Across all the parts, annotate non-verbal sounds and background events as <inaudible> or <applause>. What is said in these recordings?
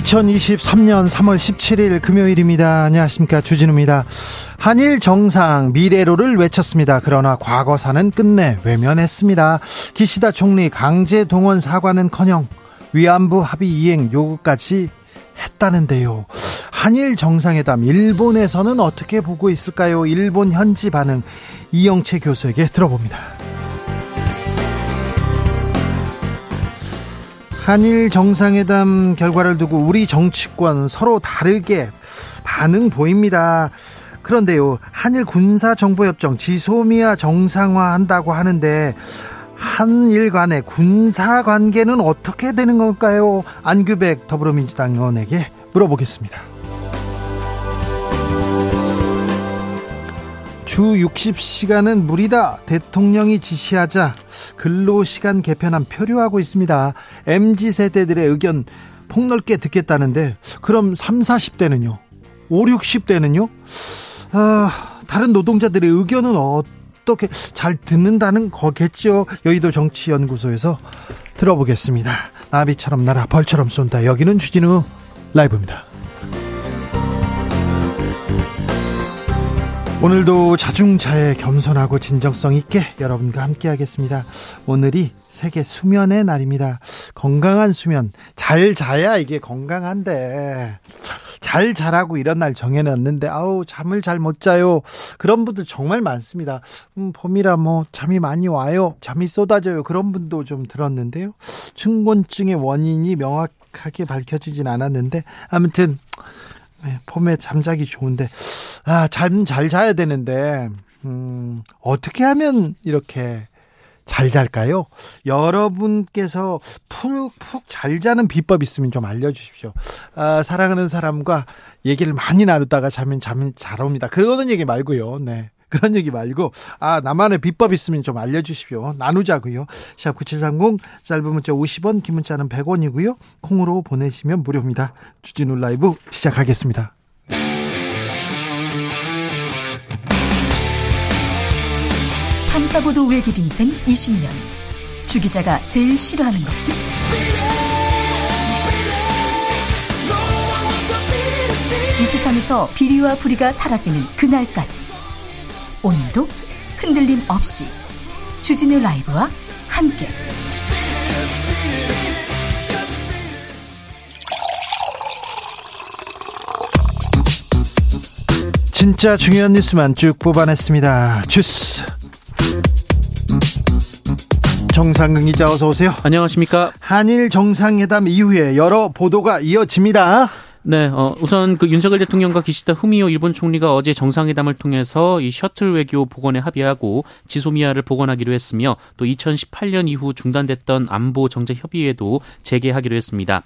2023년 3월 17일 금요일입니다. 안녕하십니까. 주진우입니다. 한일 정상 미래로를 외쳤습니다. 그러나 과거사는 끝내 외면했습니다. 기시다 총리 강제 동원 사과는 커녕 위안부 합의 이행 요구까지 했다는데요. 한일 정상회담 일본에서는 어떻게 보고 있을까요? 일본 현지 반응 이영채 교수에게 들어봅니다. 한일 정상회담 결과를 두고 우리 정치권 서로 다르게 반응 보입니다. 그런데요, 한일 군사정보협정 지소미아 정상화 한다고 하는데 한일 간의 군사 관계는 어떻게 되는 걸까요? 안규백 더불어민주당 의원에게 물어보겠습니다. 주 60시간은 무리다. 대통령이 지시하자 근로시간 개편안 표류하고 있습니다. MZ 세대들의 의견 폭넓게 듣겠다는데 그럼 3, 40대는요? 5, 60대는요? 아, 다른 노동자들의 의견은 어떻게 잘 듣는다는 거겠죠? 여의도 정치연구소에서 들어보겠습니다. 나비처럼 날아 벌처럼 쏜다. 여기는 주진우 라이브입니다. 오늘도 자중자애 겸손하고 진정성 있게 여러분과 함께 하겠습니다. 오늘이 세계 수면의 날입니다. 건강한 수면, 잘 자야 이게 건강한데, 잘 자라고 이런 날 정해놨는데, 아우, 잠을 잘 못 자요. 그런 분들 정말 많습니다. 음, 봄이라 뭐, 잠이 많이 와요. 잠이 쏟아져요. 그런 분도 좀 들었는데요. 층곤증의 원인이 명확하게 밝혀지진 않았는데, 아무튼, 네, 봄에 잠자기 좋은데 아, 잠 잘 자야 되는데 음, 어떻게 하면 이렇게 잘 잘까요? 여러분께서 푹푹 잘 자는 비법 있으면 좀 알려주십시오. 아, 사랑하는 사람과 얘기를 많이 나누다가 자면 잠이 잘 옵니다. 그거는 얘기 말고요. 네. 그런 얘기 말고 아 나만의 비법 있으면 좀 알려주십시오. 나누자고요. 샵 9730 짧은 문자 50원 긴 문자는 100원이고요. 콩으로 보내시면 무료입니다. 주진우 라이브 시작하겠습니다. 탐사보도 외길 인생 20년 주 기자가 제일 싫어하는 것은? 이 세상에서 비리와 부리가 사라지는 그날까지 오늘도 흔들림 없이 주진우 라이브와 함께 진짜 중요한 뉴스만 쭉 뽑아냈습니다. 주스 정상근 기자 어서 오세요. 안녕하십니까. 한일 정상회담 이후에 여러 보도가 이어집니다. 네, 어, 우선 그 윤석열 대통령과 기시다 후미오 일본 총리가 어제 정상회담을 통해서 이 셔틀 외교 복원에 합의하고 지소미아를 복원하기로 했으며 또 2018년 이후 중단됐던 안보 정책 협의회도 재개하기로 했습니다.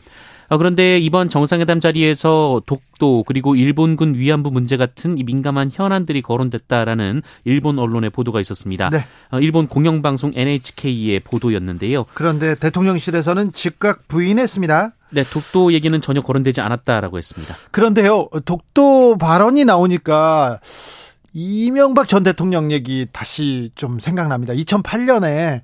어, 그런데 이번 정상회담 자리에서 독도 그리고 일본군 위안부 문제 같은 이 민감한 현안들이 거론됐다라는 일본 언론의 보도가 있었습니다. 네. 어, 일본 공영방송 NHK의 보도였는데요. 그런데 대통령실에서는 즉각 부인했습니다. 네, 독도 얘기는 전혀 거론되지 않았다라고 했습니다. 그런데요, 독도 발언이 나오니까 이명박 전 대통령 얘기 다시 좀 생각납니다. 2008년에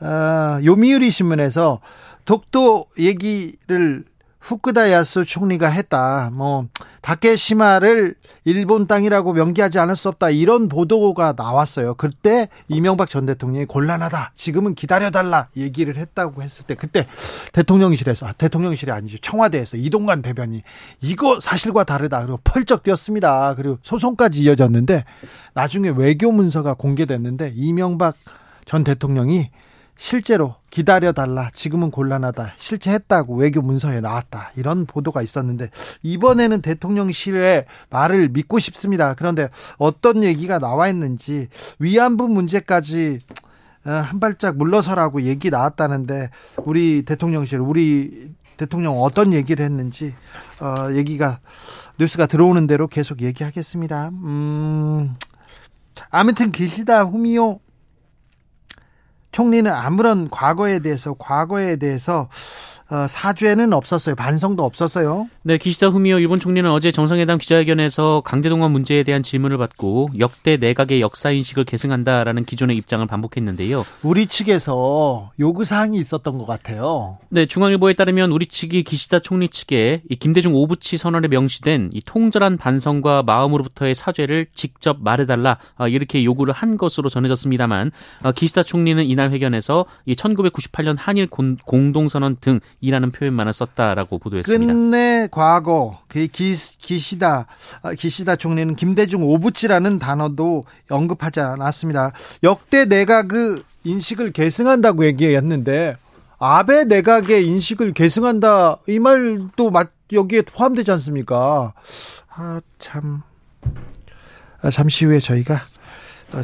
어, 요미우리 신문에서 독도 얘기를 후쿠다 야스 총리가 했다. 뭐 다케시마를 일본 땅이라고 명기하지 않을 수 없다. 이런 보도가 나왔어요. 그때 이명박 전 대통령이 곤란하다. 지금은 기다려달라 얘기를 했다고 했을 때 그때 대통령실에서 아, 대통령실이 아니죠. 청와대에서 이동관 대변이 이거 사실과 다르다. 그리고 펄쩍 뛰었습니다. 그리고 소송까지 이어졌는데 나중에 외교 문서가 공개됐는데 이명박 전 대통령이 실제로 기다려달라. 지금은 곤란하다. 실제 했다고 외교 문서에 나왔다. 이런 보도가 있었는데, 이번에는 대통령실의 말을 믿고 싶습니다. 그런데 어떤 얘기가 나와 있는지, 위안부 문제까지 어, 한 발짝 물러서라고 얘기 나왔다는데 우리 대통령실 우리 대통령 어떤 얘기를 했는지 어, 얘기가 뉴스가 들어오는 대로 계속 얘기하겠습니다. 음, 아무튼 기시다 후미오 총리는 아무런 과거에 대해서 과거에 대해서 어, 사죄는 없었어요. 반성도 없었어요. 네, 기시다 후미오 일본 총리는 어제 정상회담 기자회견에서 강제동원 문제에 대한 질문을 받고 역대 내각의 역사 인식을 계승한다라는 기존의 입장을 반복했는데요. 우리 측에서 요구 사항이 있었던 것 같아요. 네, 중앙일보에 따르면 우리 측이 기시다 총리 측에 이 김대중 오부치 선언에 명시된 이 통절한 반성과 마음으로부터의 사죄를 직접 말해달라 아, 이렇게 요구를 한 것으로 전해졌습니다만 아, 기시다 총리는 이날 회견에서 이 1998년 한일 공동선언 등 이라는 표현만을 썼다라고 보도했습니다. 끝내 과거 그 기, 기시다 아, 기시다 총리는 김대중 오부치라는 단어도 언급하지 않았습니다. 역대 내각 그 인식을 계승한다고 얘기했는데 아베 내각의 인식을 계승한다 이 말도 여기에 포함되지 않습니까? 아 참. 아, 잠시 후에 저희가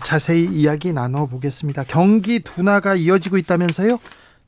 자세히 이야기 나눠 보겠습니다. 경기 둔화가 이어지고 있다면서요?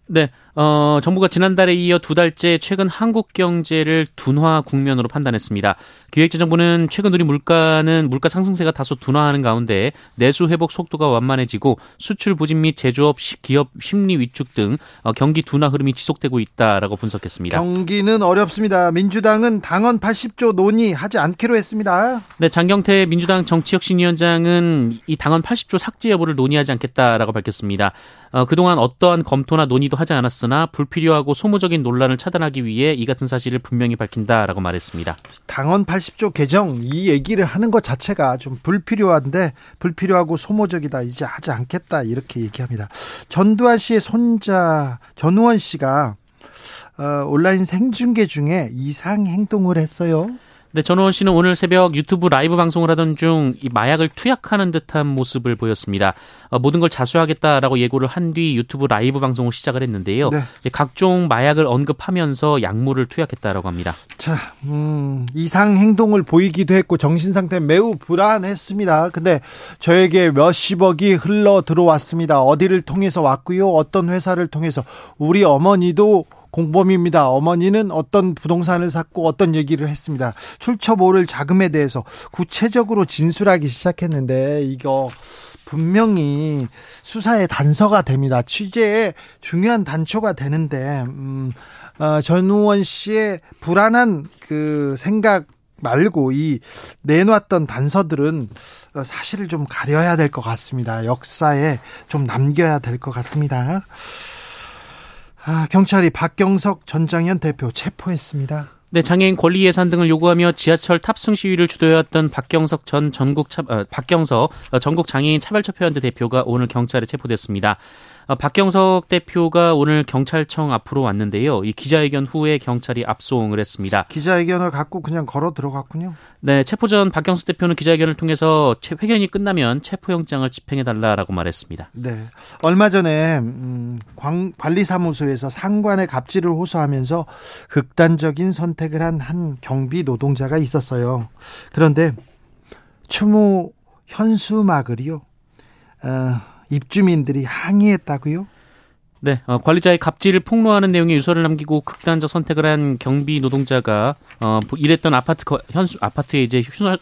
네, 어, 정부가 지난달에 이어 두 달째 최근 한국 경제를 둔화 국면으로 판단했습니다. 기획재정부는 최근 우리 물가는 물가 상승세가 다소 둔화하는 가운데 내수 회복 속도가 완만해지고 수출 부진 및 제조업 기업 심리 위축 등 어, 경기 둔화 흐름이 지속되고 있다라고 분석했습니다. 경기는 어렵습니다. 민주당은 당원 80조 논의하지 않기로 했습니다. 네, 장경태 민주당 정치혁신위원장은 이 당원 80조 삭제 여부를 논의하지 않겠다라고 밝혔습니다. 어, 그동안 어떠한 검토나 논의도 하지 않았습니다. 있으나 불필요하고 소모적인 논란을 차단하기 위해 이 같은 사실을 분명히 밝힌다라고 말했습니다. 당원 80조 개정 이 얘기를 하는 것 자체가 좀 불필요한데 불필요하고 소모적이다 이제 하지 않겠다 이렇게 얘기합니다. 전두환 씨의 손자 전우원 씨가 어, 온라인 생중계 중에 이상 행동을 했어요. 네, 전호원 씨는 오늘 새벽 유튜브 라이브 방송을 하던 중 이 마약을 투약하는 듯한 모습을 보였습니다. 어, 모든 걸 자수하겠다라고 예고를 한 뒤 유튜브 라이브 방송을 시작을 했는데요. 네. 각종 마약을 언급하면서 약물을 투약했다라고 합니다. 자, 음, 이상 행동을 보이기도 했고 정신 상태 매우 불안했습니다. 근데 저에게 몇십억이 흘러 들어왔습니다. 어디를 통해서 왔고요, 어떤 회사를 통해서 우리 어머니도 공범입니다. 어머니는 어떤 부동산을 샀고 어떤 얘기를 했습니다. 출처 모를 자금에 대해서 구체적으로 진술하기 시작했는데 이거 분명히 수사의 단서가 됩니다. 취재에 중요한 단초가 되는데 음, 어, 전우원 씨의 불안한 그 생각 말고 이 내놓았던 단서들은 사실을 좀 가려야 될 것 같습니다. 역사에 좀 남겨야 될 것 같습니다. 아, 경찰이 박경석 전장현 대표 체포했습니다. 네, 장애인 권리 예산 등을 요구하며 지하철 탑승 시위를 주도해왔던 박경석 전 전국 차, 어, 박경석 어, 전국 장애인 차별협회연대 대표가 오늘 경찰에 체포됐습니다. 어, 박경석 대표가 오늘 경찰청 앞으로 왔는데요. 이 기자회견 후에 경찰이 압송을 했습니다. 기자회견을 갖고 그냥 걸어 들어갔군요. 네, 체포 전 박경석 대표는 기자회견을 통해서 회견이 끝나면 체포영장을 집행해달라라고 말했습니다. 네, 얼마 전에 음, 관리사무소에서 상관의 갑질을 호소하면서 극단적인 선택을 한 한 경비 노동자가 있었어요. 그런데 추모 현수막을요. 어, 입주민들이 항의했다고요? 네, 어, 관리자의 갑질을 폭로하는 내용의 유서를 남기고 극단적 선택을 한 경비 노동자가 어, 일했던 아파트 현수 아파트에 이제 휴 어,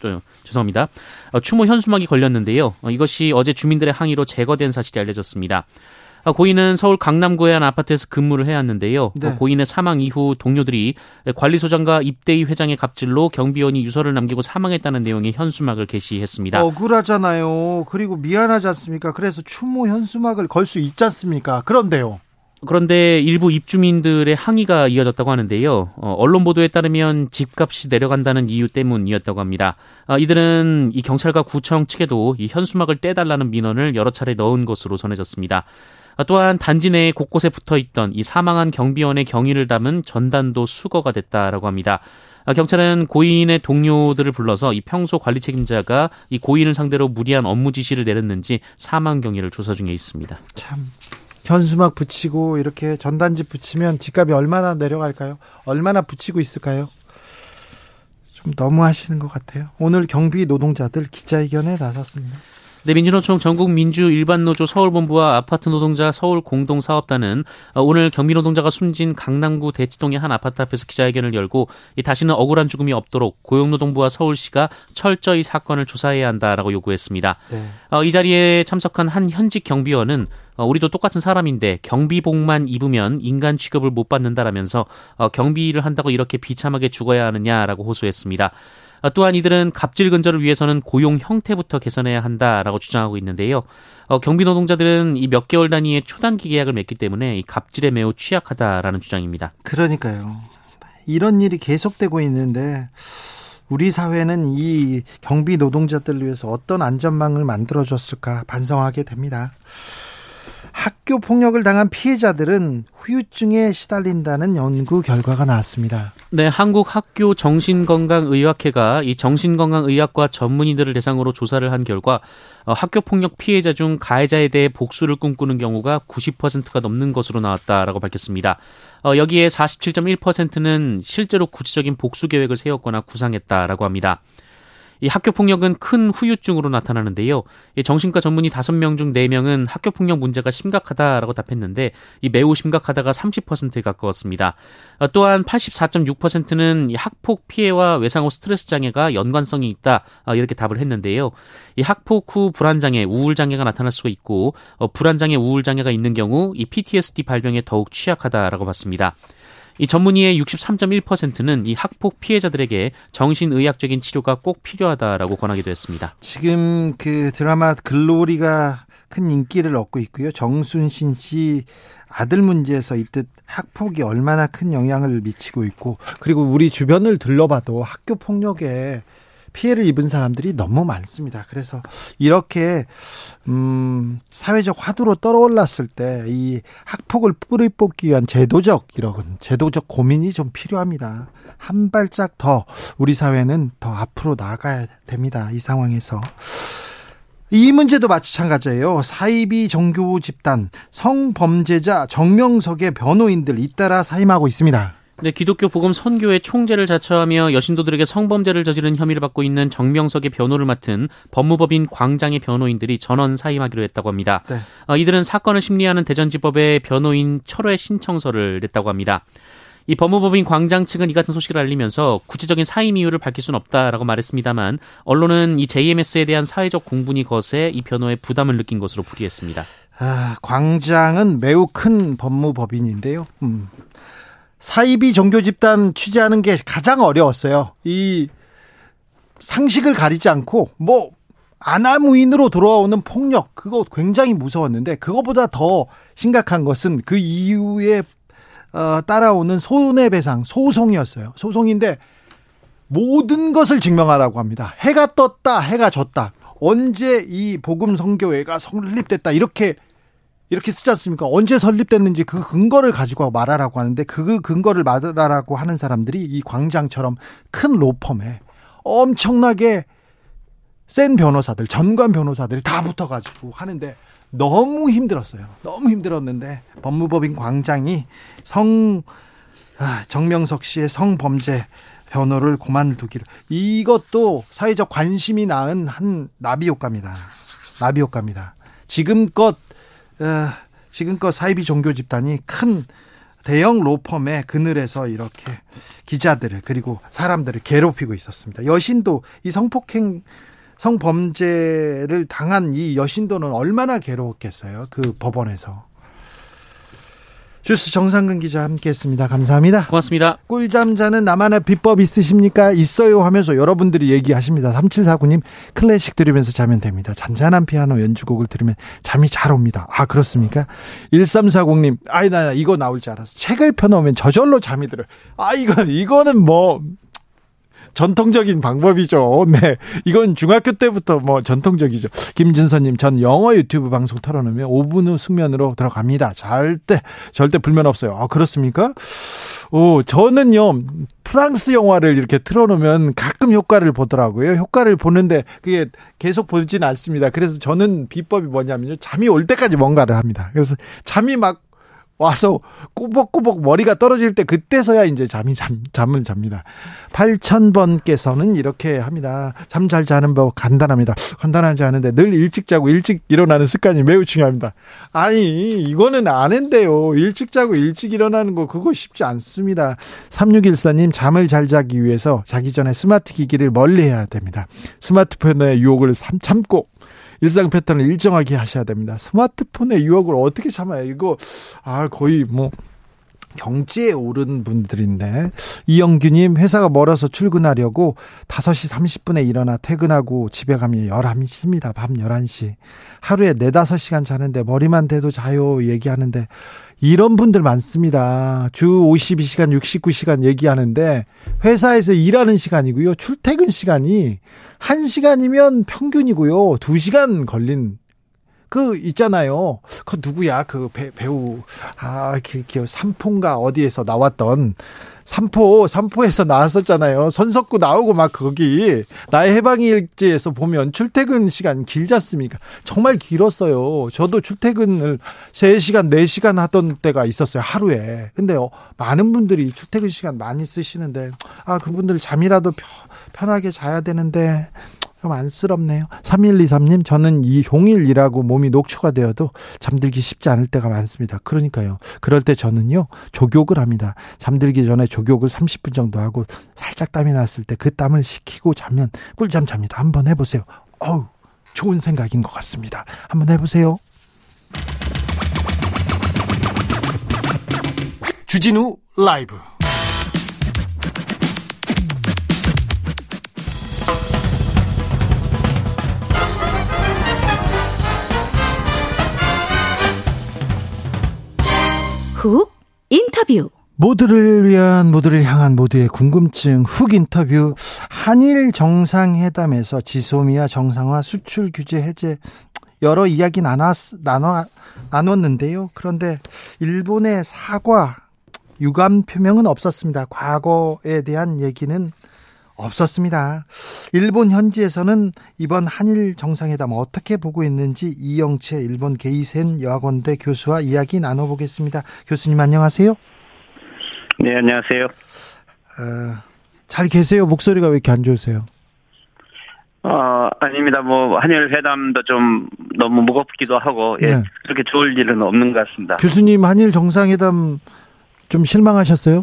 죄송합니다. 어, 추모 현수막이 걸렸는데요. 어, 이것이 어제 주민들의 항의로 제거된 사실이 알려졌습니다. 아, 고인은 서울 강남구의 한 아파트에서 근무를 해왔는데요. 네. 고인의 사망 이후 동료들이 관리소장과 입대위 회장의 갑질로 경비원이 유서를 남기고 사망했다는 내용의 현수막을 게시했습니다. 억울하잖아요. 그리고 미안하지 않습니까? 그래서 추모 현수막을 걸 수 있지 않습니까? 그런데요. 그런데 일부 입주민들의 항의가 이어졌다고 하는데요. 어, 언론 보도에 따르면 집값이 내려간다는 이유 때문이었다고 합니다. 아, 이들은 이 경찰과 구청 측에도 이 현수막을 떼달라는 민원을 여러 차례 넣은 것으로 전해졌습니다. 또한 단지 내에 곳곳에 붙어 있던 이 사망한 경비원의 경위를 담은 전단도 수거가 됐다라고 합니다. 아, 경찰은 고인의 동료들을 불러서 이 평소 관리 책임자가 이 고인을 상대로 무리한 업무 지시를 내렸는지 사망 경위를 조사 중에 있습니다. 참 현수막 붙이고 이렇게 전단지 붙이면 집값이 얼마나 내려갈까요? 얼마나 붙이고 있을까요? 좀 너무 하시는 것 같아요. 오늘 경비 노동자들 기자회견에 나섰습니다. 네, 민주노총 전국 민주 일반노조 서울본부와 아파트 노동자 서울 공동사업단은 어, 오늘 경비 노동자가 숨진 강남구 대치동의 한 아파트 앞에서 기자회견을 열고 다시는 억울한 죽음이 없도록 고용노동부와 서울시가 철저히 사건을 조사해야 한다라고 요구했습니다. 네. 어, 이 자리에 참석한 한 현직 경비원은 어, 우리도 똑같은 사람인데 경비복만 입으면 인간 취급을 못 받는다라면서 경비를 한다고 이렇게 비참하게 죽어야 하느냐라고 호소했습니다. 어, 또한 이들은 갑질 근절을 위해서는 고용 형태부터 개선해야 한다라고 주장하고 있는데요. 어, 경비 노동자들은 이 몇 개월 단위의 초단기 계약을 맺기 때문에 이 갑질에 매우 취약하다라는 주장입니다. 그러니까요. 이런 일이 계속되고 있는데 우리 사회는 이 경비 노동자들을 위해서 어떤 안전망을 만들어줬을까 반성하게 됩니다. 학교 폭력을 당한 피해자들은 후유증에 시달린다는 연구 결과가 나왔습니다. 네, 한국 학교 정신건강의학회가 이 정신건강의학과 전문의들을 대상으로 조사를 한 결과 어, 학교 폭력 피해자 중 가해자에 대해 복수를 꿈꾸는 경우가 90%가 넘는 것으로 나왔다라고 밝혔습니다. 어, 여기에 47.1%는 실제로 구체적인 복수 계획을 세웠거나 구상했다라고 합니다. 이 학교 폭력은 큰 후유증으로 나타나는데요. 이 정신과 전문의 5명 중 4명은 학교 폭력 문제가 심각하다라고 답했는데 이 매우 심각하다가 30%에 가까웠습니다. 어, 또한 84.6%는 이 학폭 피해와 외상후 스트레스 장애가 연관성이 있다 어, 이렇게 답을 했는데요. 이 학폭 후 불안 장애, 우울 장애가 나타날 수가 있고 어, 불안 장애, 우울 장애가 있는 경우 이 PTSD 발병에 더욱 취약하다라고 봤습니다. 이 전문의의 63.1%는 이 학폭 피해자들에게 정신의학적인 치료가 꼭 필요하다라고 권하기도 했습니다. 지금 그 드라마 글로리가 큰 인기를 얻고 있고요. 정순신 씨 아들 문제에서 이듯 학폭이 얼마나 큰 영향을 미치고 있고 그리고 우리 주변을 들러봐도 학교 폭력에 피해를 입은 사람들이 너무 많습니다. 그래서 이렇게 음 사회적 화두로 떠올랐을 때 이 학폭을 뿌리 뽑기 위한 제도적 이런 제도적 고민이 좀 필요합니다. 한 발짝 더 우리 사회는 더 앞으로 나가야 됩니다. 이 상황에서. 이 문제도 마찬가지예요. 사이비 종교 집단 성범죄자 정명석의 변호인들 잇따라 사임하고 있습니다. 네, 기독교 복음 선교회 총재를 자처하며 여신도들에게 성범죄를 저지른 혐의를 받고 있는 정명석의 변호를 맡은 법무법인 광장의 변호인들이 전원 사임하기로 했다고 합니다. 네. 어, 이들은 사건을 심리하는 대전지법에 변호인 철회 신청서를 냈다고 합니다. 이 법무법인 광장 측은 이 같은 소식을 알리면서 구체적인 사임 이유를 밝힐 수는 없다라고 말했습니다만 언론은 이 JMS에 대한 사회적 공분이 거세 이 변호에 부담을 느낀 것으로 풀이했습니다. 아, 광장은 매우 큰 법무법인인데요. 음. 사이비 종교 집단 취재하는 게 가장 어려웠어요. 이 상식을 가리지 않고 뭐 아나무인으로 돌아오는 폭력 그거 굉장히 무서웠는데 그거보다 더 심각한 것은 그 이후에 어, 따라오는 손해배상 소송이었어요. 소송인데 모든 것을 증명하라고 합니다. 해가 떴다, 해가 졌다. 언제 이 복음 성교회가 성립됐다 이렇게 이렇게 쓰지 않습니까? 언제 설립됐는지 그 근거를 가지고 말하라고 하는데 그 근거를 말하라고 하는 사람들이 이 광장처럼 큰 로펌에 엄청나게 센 변호사들, 전관 변호사들이 다 붙어가지고 하는데 너무 힘들었어요. 너무 힘들었는데 법무법인 광장이 성 아, 정명석 씨의 성범죄 변호를 그만두기로 이것도 사회적 관심이 낳은 한 나비 효과입니다. 나비 효과입니다. 지금껏 어, 지금껏 사이비 종교 집단이 큰 대형 로펌의 그늘에서 이렇게 기자들을 그리고 사람들을 괴롭히고 있었습니다. 여신도 이 성폭행 성범죄를 당한 이 여신도는 얼마나 괴로웠겠어요. 그 법원에서. 주스 정상근 기자 함께했습니다. 감사합니다. 고맙습니다. 꿀잠 자는 나만의 비법 있으십니까? 있어요 하면서 여러분들이 얘기하십니다. 3749님 클래식 들으면서 자면 됩니다. 잔잔한 피아노 연주곡을 들으면 잠이 잘 옵니다. 아 그렇습니까? 1340님 아이 나 이거 나올 줄 알았어. 책을 펴놓으면 저절로 잠이 들어요. 아 이거 이거는 뭐 전통적인 방법이죠. <laughs> 네. 이건 중학교 때부터 뭐 전통적이죠. 김진선님, 전 영어 유튜브 방송 털어놓으면 5분 후 숙면으로 들어갑니다. 절대, 절대 불면 없어요. 아, 그렇습니까? 오, 저는요, 프랑스 영화를 이렇게 틀어놓으면 가끔 효과를 보더라고요. 효과를 보는데 그게 계속 보지는 않습니다. 그래서 저는 비법이 뭐냐면요. 잠이 올 때까지 뭔가를 합니다. 그래서 잠이 막 와서 꾸벅꾸벅 머리가 떨어질 때 그때서야 이제 잠이 잠, 잠을 잡니다. 8000번께서는 이렇게 합니다. 잠 잘 자는 법 간단합니다. 간단하지 않은데 늘 일찍 자고 일찍 일어나는 습관이 매우 중요합니다. 아니, 이거는 아는데요. 일찍 자고 일찍 일어나는 거 그거 쉽지 않습니다. 3614님 잠을 잘 자기 위해서 자기 전에 스마트 기기를 멀리 해야 됩니다. 스마트폰의 유혹을 참고 일상 패턴을 일정하게 하셔야 됩니다. 스마트폰의 유혹을 어떻게 참아요? 이거 아 거의 뭐 경지에 오른 분들인데 이영규님 회사가 멀어서 출근하려고 5시 30분에 일어나 퇴근하고 집에 가면 11시입니다. 밤 11시. 하루에 4, 5시간 자는데 머리만 대도 자요 얘기하는데 이런 분들 많습니다. 주 52시간, 69시간 얘기하는데 회사에서 일하는 시간이고요. 출퇴근 시간이 1시간이면 평균이고요. 2시간 걸린 그 있잖아요. 그 누구야? 그 배, 배우 아, 그, 그 삼포인가 어디에서 나왔던 삼포 삼포에서 나왔었잖아요. 손석구 나오고 막 거기 나의 해방일지에서 보면 출퇴근 시간 길지 않습니까? 정말 길었어요. 저도 출퇴근을 3시간, 4시간 하던 때가 있었어요. 하루에. 근데 어, 많은 분들이 출퇴근 시간 많이 쓰시는데 아, 그분들 잠이라도 편하게 자야 되는데 좀 안쓰럽네요. 3123님, 저는 이 종일 일하고 몸이 녹초가 되어도 잠들기 쉽지 않을 때가 많습니다. 그러니까요. 그럴 때 저는요, 조욕을 합니다. 잠들기 전에 조욕을 30분 정도 하고 살짝 땀이 났을 때 그 땀을 식히고 자면 꿀잠 잡니다. 한번 해보세요. 어우, 좋은 생각인 것 같습니다. 한번 해보세요. 주진우 라이브 훅 인터뷰 모두를 위한 모두를 향한 모두의 궁금증 훅 인터뷰 한일 정상회담에서 지소미아 정상화 수출 규제 해제 여러 이야기 나눴 나눠 나눴는데요. 그런데 일본의 사과 유감 표명은 없었습니다. 과거에 대한 얘기는 없었습니다. 일본 현지에서는 이번 한일 정상회담 어떻게 보고 있는지 이영채 일본 게이센 여학원대 교수와 이야기 나눠보겠습니다. 교수님 안녕하세요. 네 안녕하세요. 어, 잘 계세요? 목소리가 왜 이렇게 안 좋으세요? 어 아닙니다. 뭐 한일 회담도 좀 너무 무겁기도 하고 예, 네. 그렇게 좋을 일은 없는 것 같습니다. 교수님 한일 정상회담 좀 실망하셨어요?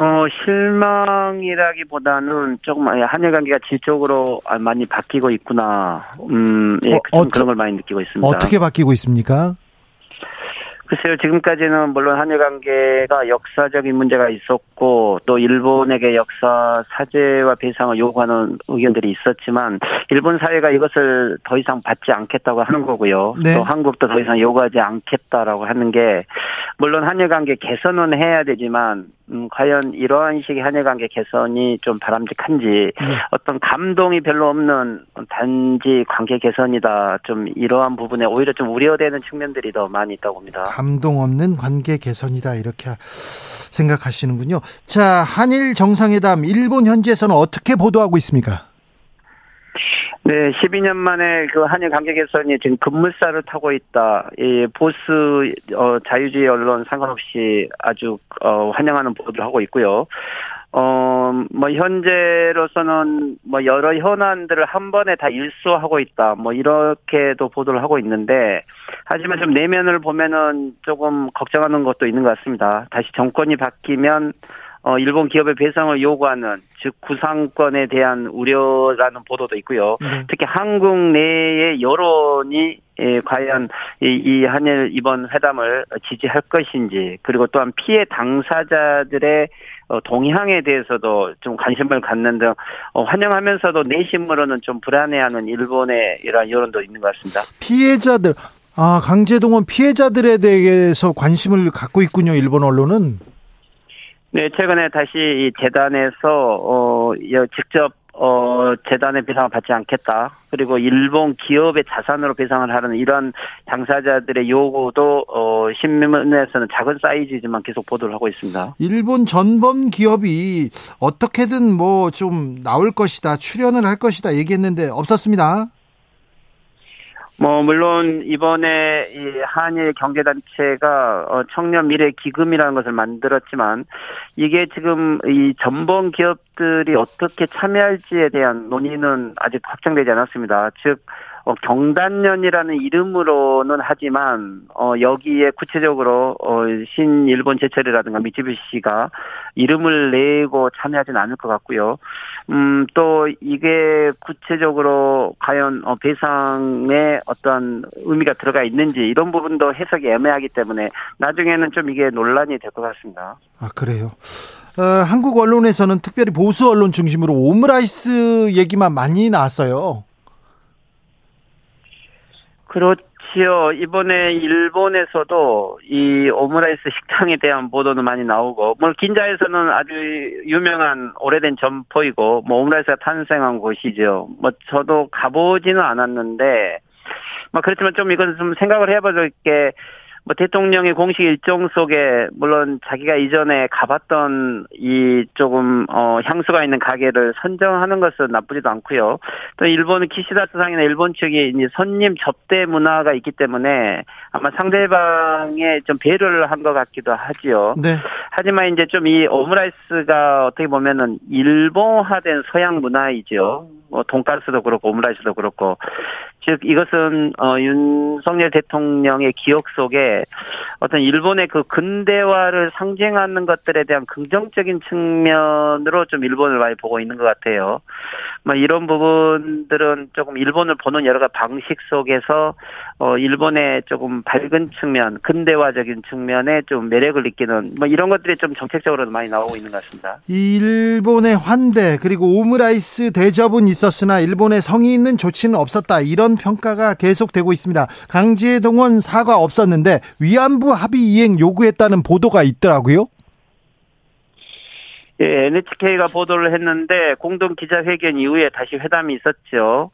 어, 실망이라기보다는 조금 한일 관계가 질적으로 많이 바뀌고 있구나. 음, 예, 어, 그런 걸 많이 느끼고 있습니다. 어떻게 바뀌고 있습니까? 글쎄요, 지금까지는 물론 한일 관계가 역사적인 문제가 있었고 또 일본에게 역사 사죄와 배상을 요구하는 의견들이 있었지만 일본 사회가 이것을 더 이상 받지 않겠다고 하는 거고요. 네. 또 한국도 더 이상 요구하지 않겠다라고 하는 게 물론 한일 관계 개선은 해야 되지만 음, 과연 이러한 식의 한일 관계 개선이 좀 바람직한지 네. 어떤 감동이 별로 없는 단지 관계 개선이다. 좀 이러한 부분에 오히려 좀 우려되는 측면들이 더 많이 있다고 봅니다. 감동 없는 관계 개선이다. 이렇게 생각하시는군요. 자, 한일 정상회담 일본 현지에서는 어떻게 보도하고 있습니까? 네, 12년 만에 그 한일 관계 개선이 지금 급물살을 타고 있다. 이 보수 어, 자유주의 언론 상관없이 아주 어, 환영하는 보도를 하고 있고요. 어, 뭐 현재로서는 뭐 여러 현안들을 한 번에 다 일수하고 있다. 뭐 이렇게도 보도를 하고 있는데 하지만 좀 내면을 보면은 조금 걱정하는 것도 있는 것 같습니다. 다시 정권이 바뀌면 어, 일본 기업의 배상을 요구하는 즉 구상권에 대한 우려라는 보도도 있고요. 네. 특히 한국 내의 여론이 예, 과연 이, 이 한일 이번 회담을 지지할 것인지 그리고 또한 피해 당사자들의 어, 동향에 대해서도 좀 관심을 갖는 등 어, 환영하면서도 내심으로는 좀 불안해하는 일본의 이러한 여론도 있는 것 같습니다. 피해자들 아 강제동원 피해자들에 대해서 관심을 갖고 있군요 일본 언론은. 네, 최근에 다시 이 재단에서 어 직접 어 재단의 배상을 받지 않겠다. 그리고 일본 기업의 자산으로 배상을 하는 이런 당사자들의 요구도 어 신문에서는 작은 사이즈지만 계속 보도를 하고 있습니다. 일본 전범 기업이 어떻게든 뭐 좀 나올 것이다, 출연을 할 것이다 얘기했는데 없었습니다. 뭐 물론 이번에 이 한일 경제 단체가 어, 청년 미래 기금이라는 것을 만들었지만 이게 지금 이 전범 기업들이 어떻게 참여할지에 대한 논의는 아직 확정되지 않았습니다. 즉 어, 경단련이라는 이름으로는 하지만 어, 여기에 구체적으로 어, 신일본 제철이라든가 미쯔비시가 이름을 내고 참여하지는 않을 것 같고요. 음, 또 이게 구체적으로 과연 어, 배상에 어떤 의미가 들어가 있는지 이런 부분도 해석이 애매하기 때문에 나중에는 좀 이게 논란이 될 것 같습니다. 아 그래요. 어, 한국 언론에서는 특별히 보수 언론 중심으로 오므라이스 얘기만 많이 나왔어요. 그렇지요. 이번에 일본에서도 이 오므라이스 식당에 대한 보도도 많이 나오고, 뭐 긴자에서는 아주 유명한 오래된 점포이고, 뭐 오므라이스가 탄생한 곳이죠. 뭐 저도 가보지는 않았는데, 뭐 그렇지만 좀 이건 좀 생각을 해봐줄 게, 뭐 대통령의 공식 일정 속에 물론 자기가 이전에 가봤던 이 조금 어 향수가 있는 가게를 선정하는 것은 나쁘지도 않고요. 또 일본은 키시다 수상이나 일본 측이 이제 손님 접대 문화가 있기 때문에 아마 상대방에 좀 배려를 한 것 같기도 하지요. 네. 하지만 이제 좀 이 오므라이스가 어떻게 보면은 일본화된 서양 문화이죠. 뭐 돈가스도 그렇고 오므라이스도 그렇고 즉 이것은 어 윤석열 대통령의 기억 속에 어떤 일본의 그 근대화를 상징하는 것들에 대한 긍정적인 측면으로 좀 일본을 많이 보고 있는 것 같아요. 뭐 이런 부분들은 조금 일본을 보는 여러 가지 방식 속에서 어 일본의 조금 밝은 측면, 근대화적인 측면에 좀 매력을 느끼는 뭐 이런 것들이 좀 정책적으로도 많이 나오고 있는 것 같습니다. 일본의 환대 그리고 오므라이스 대접은 있었으나 일본의 성의 있는 조치는 없었다. 이런 평가가 계속되고 있습니다. 강제동원 사과 없었는데 위안부 합의 이행 요구했다는 보도가 있더라고요. 예, NHK가 보도를 했는데 공동 기자회견 이후에 다시 회담이 있었죠.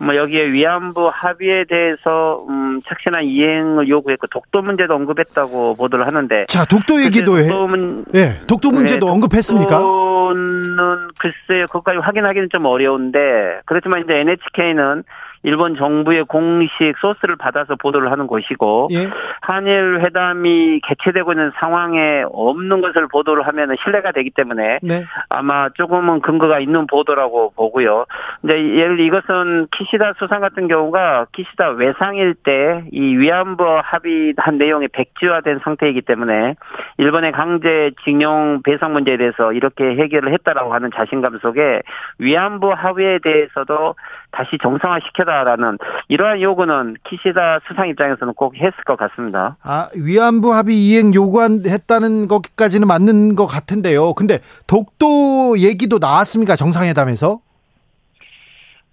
뭐 여기에 위안부 합의에 대해서 음, 착신한 이행을 요구했고 독도 문제도 언급했다고 보도를 하는데 자, 독도 얘기도 해. 독도 문, 예, 독도 문제도 네, 언급했습니까? 독도는 글쎄요, 그것까지 확인하기는 좀 어려운데 그렇지만 이제 NHK는 일본 정부의 공식 소스를 받아서 보도를 하는 것이고 예. 한일 회담이 개최되고 있는 상황에 없는 것을 보도를 하면 신뢰가 되기 때문에 네. 아마 조금은 근거가 있는 보도라고 보고요. 근데 예를 이것은 키시다 수상 같은 경우가 키시다 외상일 때 이 위안부 합의한 내용이 백지화된 상태이기 때문에 일본의 강제 징용 배상 문제에 대해서 이렇게 해결을 했다라고 하는 자신감 속에 위안부 합의에 대해서도 다시 정상화시켜 라라는 이러한 요구는 키시다 수상 입장에서는 꼭 했을 것 같습니다. 아, 위안부 합의 이행 요구했다는 것까지는 맞는 것 같은데요. 근데 독도 얘기도 나왔습니까? 정상회담에서?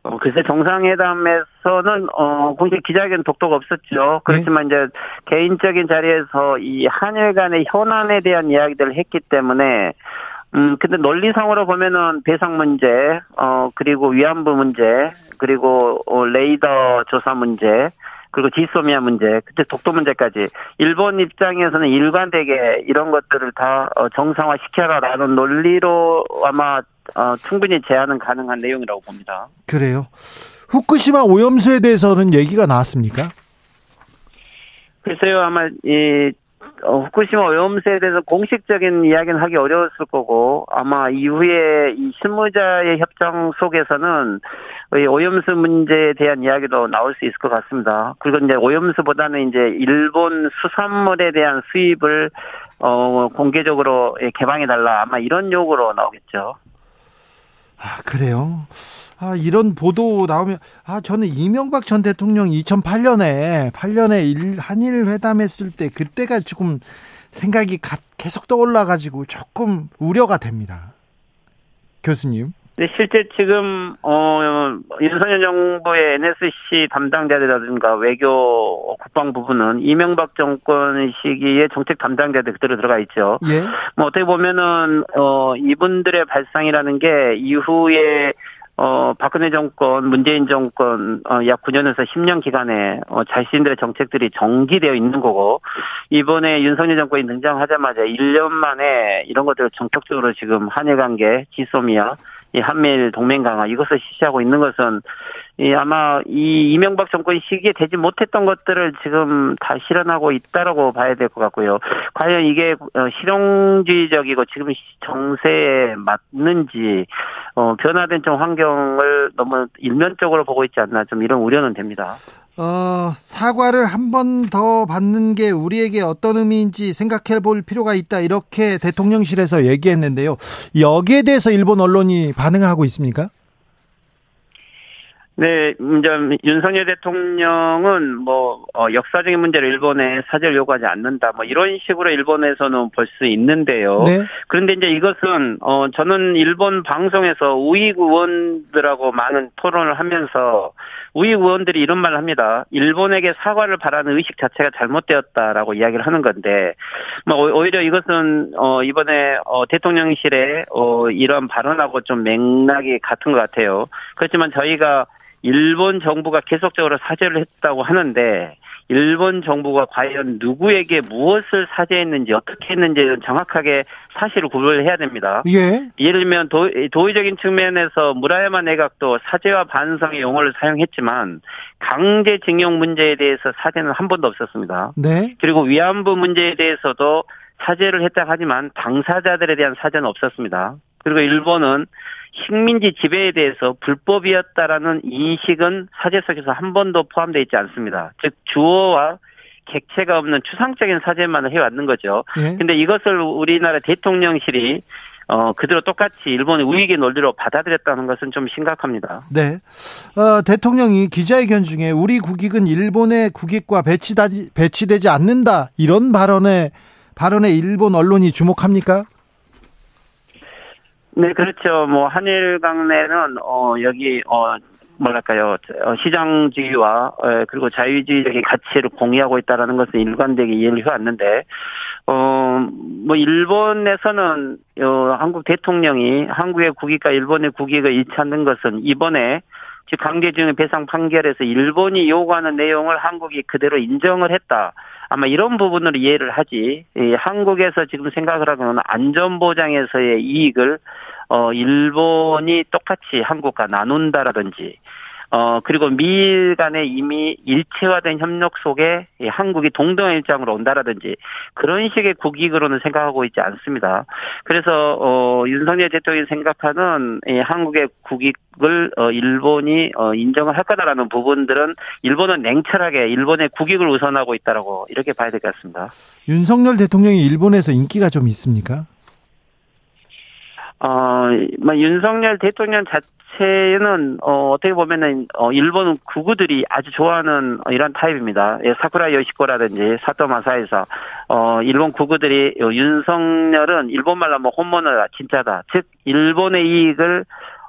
어, 글쎄 정상회담에서는 어 공식 기자회견 독도가 없었죠. 그렇지만 이제 개인적인 자리에서 이 한일 간의 현안에 대한 이야기들을 했기 때문에 음 근데 논리상으로 보면은 배상 문제, 어 그리고 위안부 문제, 그리고 어, 레이더 조사 문제, 그리고 지소미아 문제, 그때 독도 문제까지 일본 입장에서는 일관되게 이런 것들을 다 어, 정상화 시켜라라는 논리로 아마 어, 충분히 제한은 가능한 내용이라고 봅니다. 그래요. 후쿠시마 오염수에 대해서는 얘기가 나왔습니까? 글쎄요, 아마 이 어, 후쿠시마 오염수에 대해서 공식적인 이야기는 하기 어려웠을 거고 아마 이후에 이 실무자의 협정 속에서는 이 오염수 문제에 대한 이야기도 나올 수 있을 것 같습니다. 그리고 이제 오염수보다는 이제 일본 수산물에 대한 수입을 어 공개적으로 개방해 달라 아마 이런 요구로 나오겠죠. 아, 그래요? 아, 이런 보도 나오면, 아, 저는 이명박 전 대통령이 2008년에, 8년에 일, 한일 회담했을 때, 그때가 조금 생각이 가, 계속 떠올라가지고 조금 우려가 됩니다. 교수님. 근데 실제 지금 어 윤석열 정부의 NSC 담당자들이라든가 외교 국방 부분은 이명박 정권 시기에 정책 담당자들 그대로 들어가 있죠. 예. 뭐 어떻게 보면은 어 이분들의 발상이라는 게 이후에 어, 박근혜 정권, 문재인 정권, 어, 약 9년에서 10년 기간에, 어, 자신들의 정책들이 정기되어 있는 거고, 이번에 윤석열 정권이 등장하자마자 1년 만에 이런 것들을 전격적으로 지금 한일 관계, 지소미아, 이 한미일 동맹 강화, 이것을 실시하고 있는 것은 이 아마 이 이명박 정권 시기에 되지 못했던 것들을 지금 다 실현하고 있다라고 봐야 될 것 같고요. 과연 이게 어, 실용주의적이고 지금 정세에 맞는지 어, 변화된 좀 환경을 너무 일면적으로 보고 있지 않나 좀 이런 우려는 됩니다. 어, 사과를 한 번 더 받는 게 우리에게 어떤 의미인지 생각해 볼 필요가 있다. 이렇게 대통령실에서 얘기했는데요. 여기에 대해서 일본 언론이 반응하고 있습니까? 네, 이제 윤석열 대통령은 뭐 어, 역사적인 문제를 일본에 사죄를 요구하지 않는다. 뭐 이런 식으로 일본에서는 볼 수 있는데요. 네. 그런데 이제 이것은 어 저는 일본 방송에서 우익 의원들하고 많은 토론을 하면서 우익 의원들이 이런 말을 합니다. 일본에게 사과를 바라는 의식 자체가 잘못되었다라고 이야기를 하는 건데 뭐 오히려 이것은 어 이번에 어 대통령실에 어 이런 발언하고 좀 맥락이 같은 것 같아요. 그렇지만 저희가 일본 정부가 계속적으로 사죄를 했다고 하는데 일본 정부가 과연 누구에게 무엇을 사죄했는지 어떻게 했는지는 정확하게 사실을 구별해야 됩니다. 예. 예를 들면 도, 도의적인 측면에서 무라야마 내각도 사죄와 반성의 용어를 사용했지만 강제징용 문제에 대해서 사죄는 한 번도 없었습니다. 네. 그리고 위안부 문제에 대해서도 사죄를 했다 하지만 당사자들에 대한 사죄는 없었습니다. 그리고 일본은 식민지 지배에 대해서 불법이었다라는 인식은 사제 속에서 한 번도 포함되어 있지 않습니다. 즉 주어와 객체가 없는 추상적인 사제만을 해왔는 거죠. 예. 근데 이것을 우리나라 대통령실이 어, 그대로 똑같이 일본의 우익의 논리로 받아들였다는 것은 좀 심각합니다. 네. 어, 대통령이 기자회견 중에 우리 국익은 일본의 국익과 배치되지, 배치되지 않는다. 이런 발언에, 발언에 일본 언론이 주목합니까? 네, 그렇죠. 뭐 한일 강내는 어 여기 어 뭐랄까요 어, 시장주의와 어, 그리고 자유주의적인 가치를 공유하고 있다라는 것을 일관되게 이해를 해왔는데 어뭐 일본에서는 어, 한국 대통령이 한국의 국익과 일본의 국익을 일치하는 것은 이번에 즉 강제징용 배상 판결에서 일본이 요구하는 내용을 한국이 그대로 인정을 했다. 아마 이런 부분으로 이해를 하지. 한국에서 지금 생각을 하고는 안전보장에서의 이익을 어 일본이 똑같이 한국과 나눈다라든지 어, 그리고 미일 간에 이미 일체화된 협력 속에 한국이 동등한 입장으로 온다라든지 그런 식의 국익으로는 생각하고 있지 않습니다. 그래서, 어, 윤석열 대통령이 생각하는 이 한국의 국익을, 어, 일본이, 어, 인정을 할 거다라는 부분들은 일본은 냉철하게 일본의 국익을 우선하고 있다라고 이렇게 봐야 될 것 같습니다. 윤석열 대통령이 일본에서 인기가 좀 있습니까? 어, 뭐, 윤석열 대통령 자, 자체는 어, 어떻게 보면은 어, 일본 구구들이 아주 좋아하는 이런 타입입니다. 예, 사쿠라 요시코라든지 사토 마사에서 어, 일본 구구들이 어, 윤석열은 일본 말로 뭐 홈모노다 진짜다. 즉 일본의 이익을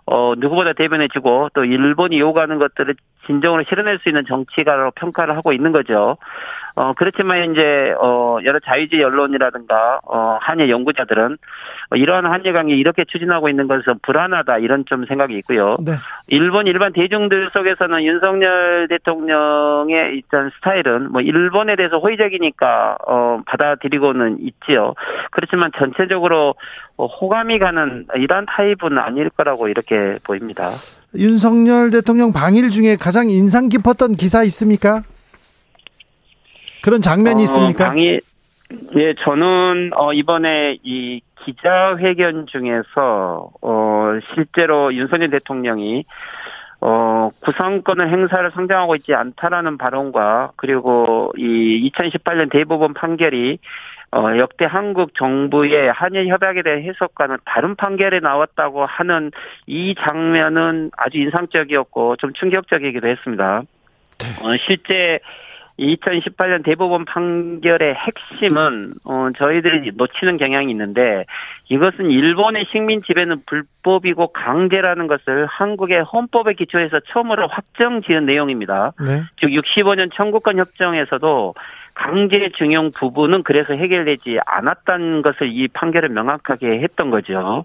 어, 누구보다 대변해주고 또 일본이 요구하는 것들을 진정으로 실현할 수 있는 정치가로 평가를 하고 있는 거죠. 어, 그렇지만 이제, 어, 여러 자유주의 언론이라든가, 어, 한일 연구자들은 이러한 한일 관계 이렇게 추진하고 있는 것은 불안하다 이런 좀 생각이 있고요. 네. 일본 일반 대중들 속에서는 윤석열 대통령의 일단 스타일은 뭐 일본에 대해서 호의적이니까, 어, 받아들이고는 있지요. 그렇지만 전체적으로 호감이 가는 이러한 타입은 아닐 거라고 이렇게 보입니다. 윤석열 대통령 방일 중에 가장 인상 깊었던 기사 있습니까? 그런 장면이 어, 있습니까? 당이 예, 저는 어 이번에 이 기자회견 중에서 어 실제로 윤석열 대통령이 어 구상권의 행사를 상정하고 있지 않다라는 발언과 그리고 이 2018년 대법원 판결이 어, 역대 한국 정부의 한일 협약에 대한 해석과는 다른 판결이 나왔다고 하는 이 장면은 아주 인상적이었고 좀 충격적이기도 했습니다. 네. 어, 실제 2018년 대법원 판결의 핵심은 어 저희들이 놓치는 경향이 있는데 이것은 일본의 식민 지배는 불법이고 강제라는 것을 한국의 헌법에 기초해서 처음으로 확정 지은 내용입니다. 네. 즉 65년 청구권 협정에서도 강제징용 부분은 그래서 해결되지 않았다는 것을 이 판결을 명확하게 했던 거죠.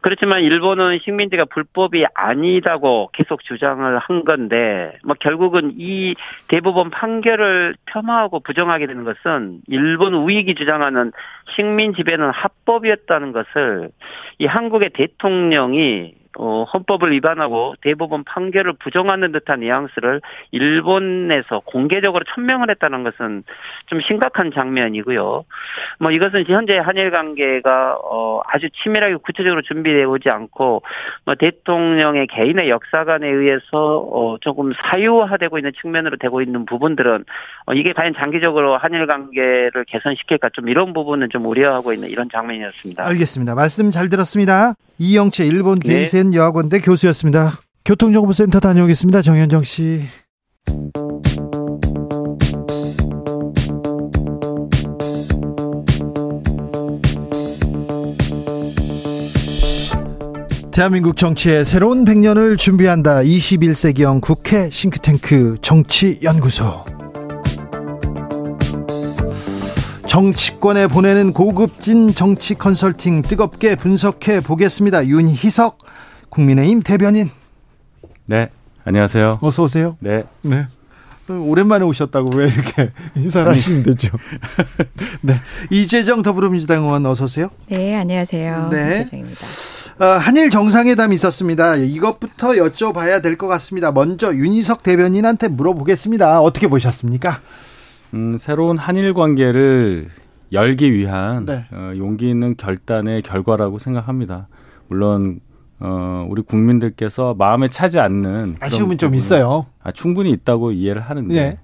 그렇지만 일본은 식민지가 불법이 아니다고 계속 주장을 한 건데 뭐 결국은 이 대법원 판결을 폄하하고 부정하게 되는 것은 일본 우익이 주장하는 식민 지배는 합법이었다는 것을 이 한국의 대통령이 어, 헌법을 위반하고 대법원 판결을 부정하는 듯한 뉘앙스를 일본에서 공개적으로 천명을 했다는 것은 좀 심각한 장면이고요. 뭐 이것은 현재 한일 관계가 어, 아주 치밀하게 구체적으로 준비되어 오지 않고 뭐 대통령의 개인의 역사관에 의해서 어, 조금 사유화되고 있는 측면으로 되고 있는 부분들은 어, 이게 과연 장기적으로 한일 관계를 개선시킬까 좀 이런 부분은 좀 우려하고 있는 이런 장면이었습니다. 알겠습니다. 말씀 잘 들었습니다. 이영채 일본 네. 게이센 여학원대 교수였습니다. 교통정보센터 다녀오겠습니다. 정현정 씨. 대한민국 정치의 새로운 100년을 준비한다. 21세기형 국회 싱크탱크 정치연구소. 정치권에 보내는 고급진 정치 컨설팅 뜨겁게 분석해 보겠습니다. 윤희석 국민의힘 대변인. 네, 안녕하세요. 어서 오세요. 네. 네. 오랜만에 오셨다고 왜 이렇게 <laughs> 인사를 하시면 되죠. <laughs> 네. 이재정 더불어민주당 의원 어서 오세요. 네, 안녕하세요. 네. 이재정입니다. 어, 한일 정상회담이 있었습니다. 이것부터 여쭤봐야 될 것 같습니다. 먼저 윤희석 대변인한테 물어보겠습니다. 어떻게 보셨습니까? 음, 새로운 한일 관계를 열기 위한 네. 어, 용기 있는 결단의 결과라고 생각합니다. 물론 어, 우리 국민들께서 마음에 차지 않는 아쉬움은 좀 있어요. 아, 충분히 있다고 이해를 하는데 네.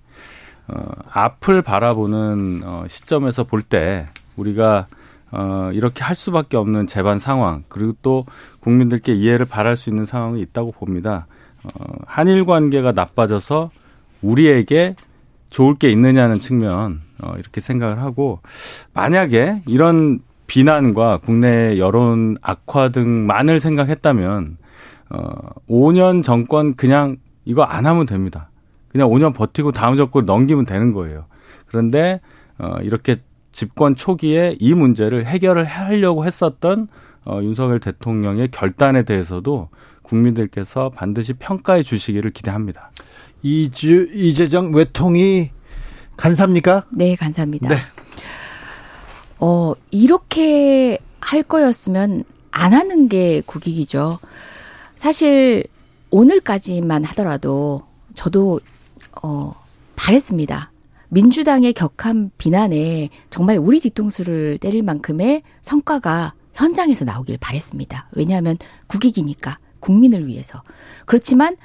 어, 앞을 바라보는 어, 시점에서 볼 때 우리가 어, 이렇게 할 수밖에 없는 재반 상황 그리고 또 국민들께 이해를 바랄 수 있는 상황이 있다고 봅니다. 어, 한일 관계가 나빠져서 우리에게 좋을 게 있느냐는 측면 어, 이렇게 생각을 하고 만약에 이런 비난과 국내 여론 악화 등만을 생각했다면 어 5년 정권 그냥 이거 안 하면 됩니다. 그냥 5년 버티고 다음 정권 넘기면 되는 거예요. 그런데 어 이렇게 집권 초기에 이 문제를 해결을 하려고 했었던 어 윤석열 대통령의 결단에 대해서도 국민들께서 반드시 평가해 주시기를 기대합니다. 이주 이재정 외통이 간사입니까? 네, 간사입니다. 네. 어, 이렇게 할 거였으면 안 하는 게 국익이죠. 사실 오늘까지만 하더라도 저도 어 바랬습니다. 민주당의 격한 비난에 정말 우리 뒤통수를 때릴 만큼의 성과가 현장에서 나오길 바랬습니다. 왜냐하면 국익이니까 국민을 위해서. 그렇지만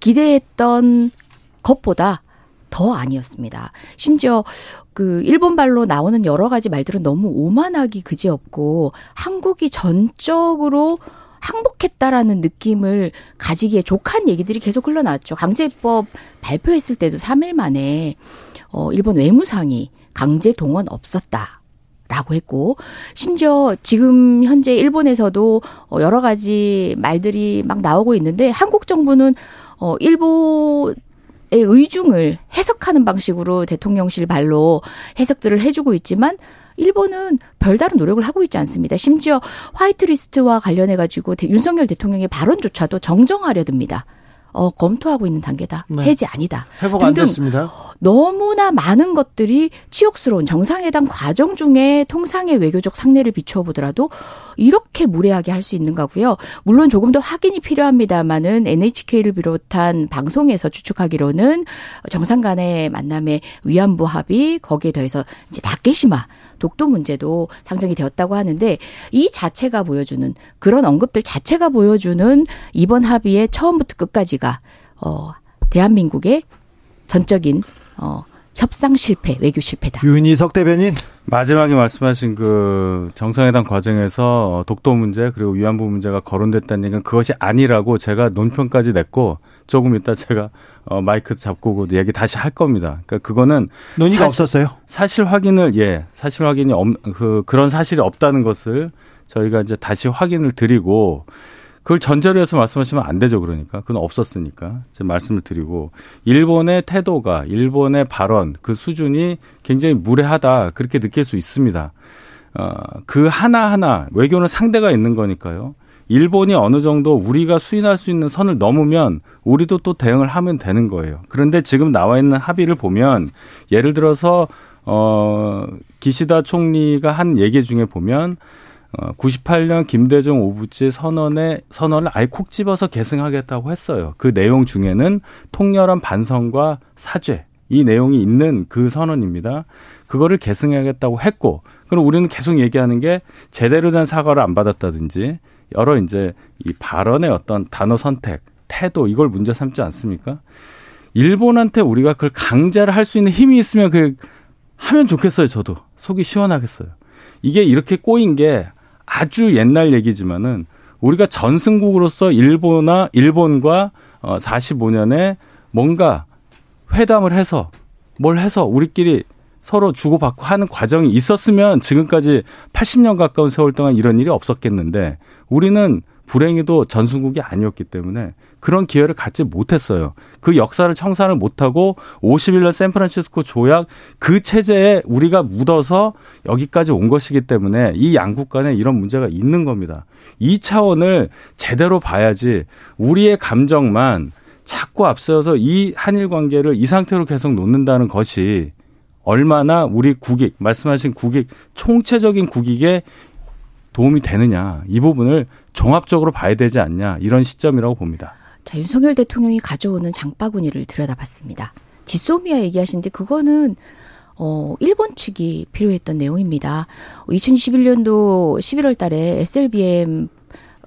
기대했던 것보다 더 아니었습니다. 심지어 그 일본발로 나오는 여러 가지 말들은 너무 오만하기 그지없고 한국이 전적으로 항복했다라는 느낌을 가지기에 족한 얘기들이 계속 흘러나왔죠. 강제법 발표했을 때도 3일 만에 어 일본 외무상이 강제 동원 없었다. 라고 했고 심지어 지금 현재 일본에서도 어, 여러 가지 말들이 막 나오고 있는데 한국 정부는 어 일본 의중을 해석하는 방식으로 대통령실 발로 해석들을 해주고 있지만 일본은 별다른 노력을 하고 있지 않습니다. 심지어 화이트리스트와 관련해 가지고 윤석열 대통령의 발언조차도 정정하려 듭니다. 어, 검토하고 있는 단계다. 네. 해지 아니다. 회복 안 됐습니다. 너무나 많은 것들이 치욕스러운 정상회담 과정 중에 통상의 외교적 상례를 비추어 보더라도 이렇게 무례하게 할 수 있는가고요. 물론 조금 더 확인이 필요합니다만은 NHK를 비롯한 방송에서 추측하기로는 정상 간의 만남의 위안부 합의 거기에 더해서 이제 다케시마 독도 문제도 상정이 되었다고 하는데 이 자체가 보여주는 그런 언급들 자체가 보여주는 이번 합의의 처음부터 끝까지 가 어 대한민국의 전적인 어, 협상 실패, 외교 실패다. 윤희석 대변인. 마지막에 말씀하신 그 정상회담 과정에서 독도 문제 그리고 위안부 문제가 거론됐다는 얘기는 그것이 아니라고 제가 논평까지 냈고 조금 이따 제가 어 마이크 잡고 그 얘기 다시 할 겁니다. 그러니까 그거는 논의가 사실, 없었어요. 사실 확인을 예, 사실 확인이 없, 그 그런 사실이 없다는 것을 저희가 이제 다시 확인을 드리고 그걸 전제로 해서 말씀하시면 안 되죠. 그러니까. 그건 없었으니까. 제가 말씀을 드리고 일본의 태도가 일본의 발언 그 수준이 굉장히 무례하다. 그렇게 느낄 수 있습니다. 어, 그 하나하나 외교는 상대가 있는 거니까요. 일본이 어느 정도 우리가 수인할 수 있는 선을 넘으면 우리도 또 대응을 하면 되는 거예요. 그런데 지금 나와 있는 합의를 보면 예를 들어서 어 기시다 총리가 한 얘기 중에 보면 98년 김대중 오부지 선언의 선언을 아예 콕 집어서 계승하겠다고 했어요. 그 내용 중에는 통렬한 반성과 사죄 이 내용이 있는 그 선언입니다. 그거를 계승하겠다고 했고, 그럼 우리는 계속 얘기하는 게 제대로 된 사과를 안 받았다든지 여러 이제 이 발언의 어떤 단어 선택, 태도 이걸 문제 삼지 않습니까? 일본한테 우리가 그걸 강제를 할 수 있는 힘이 있으면 그 하면 좋겠어요. 저도 속이 시원하겠어요. 이게 이렇게 꼬인 게 아주 옛날 얘기지만은 우리가 전승국으로서 일본과 일본과 어 45년에 뭔가 회담을 해서 뭘 해서 우리끼리 서로 주고받고 하는 과정이 있었으면 지금까지 80년 가까운 세월 동안 이런 일이 없었겠는데 우리는 불행히도 전승국이 아니었기 때문에 그런 기회를 갖지 못했어요. 그 역사를 청산을 못하고 51년 샌프란시스코 조약 그 체제에 우리가 묻어서 여기까지 온 것이기 때문에 이 양국 간에 이런 문제가 있는 겁니다. 이 차원을 제대로 봐야지 우리의 감정만 자꾸 앞서서 이 한일 관계를 이 상태로 계속 놓는다는 것이 얼마나 우리 국익, 말씀하신 국익, 총체적인 국익에 도움이 되느냐. 이 부분을 종합적으로 봐야 되지 않냐. 이런 시점이라고 봅니다. 자, 윤석열 대통령이 가져오는 장바구니를 들여다봤습니다. 지소미아 얘기하신데 그거는 어, 일본 측이 필요했던 내용입니다. 2021년도 11월 달에 SLBM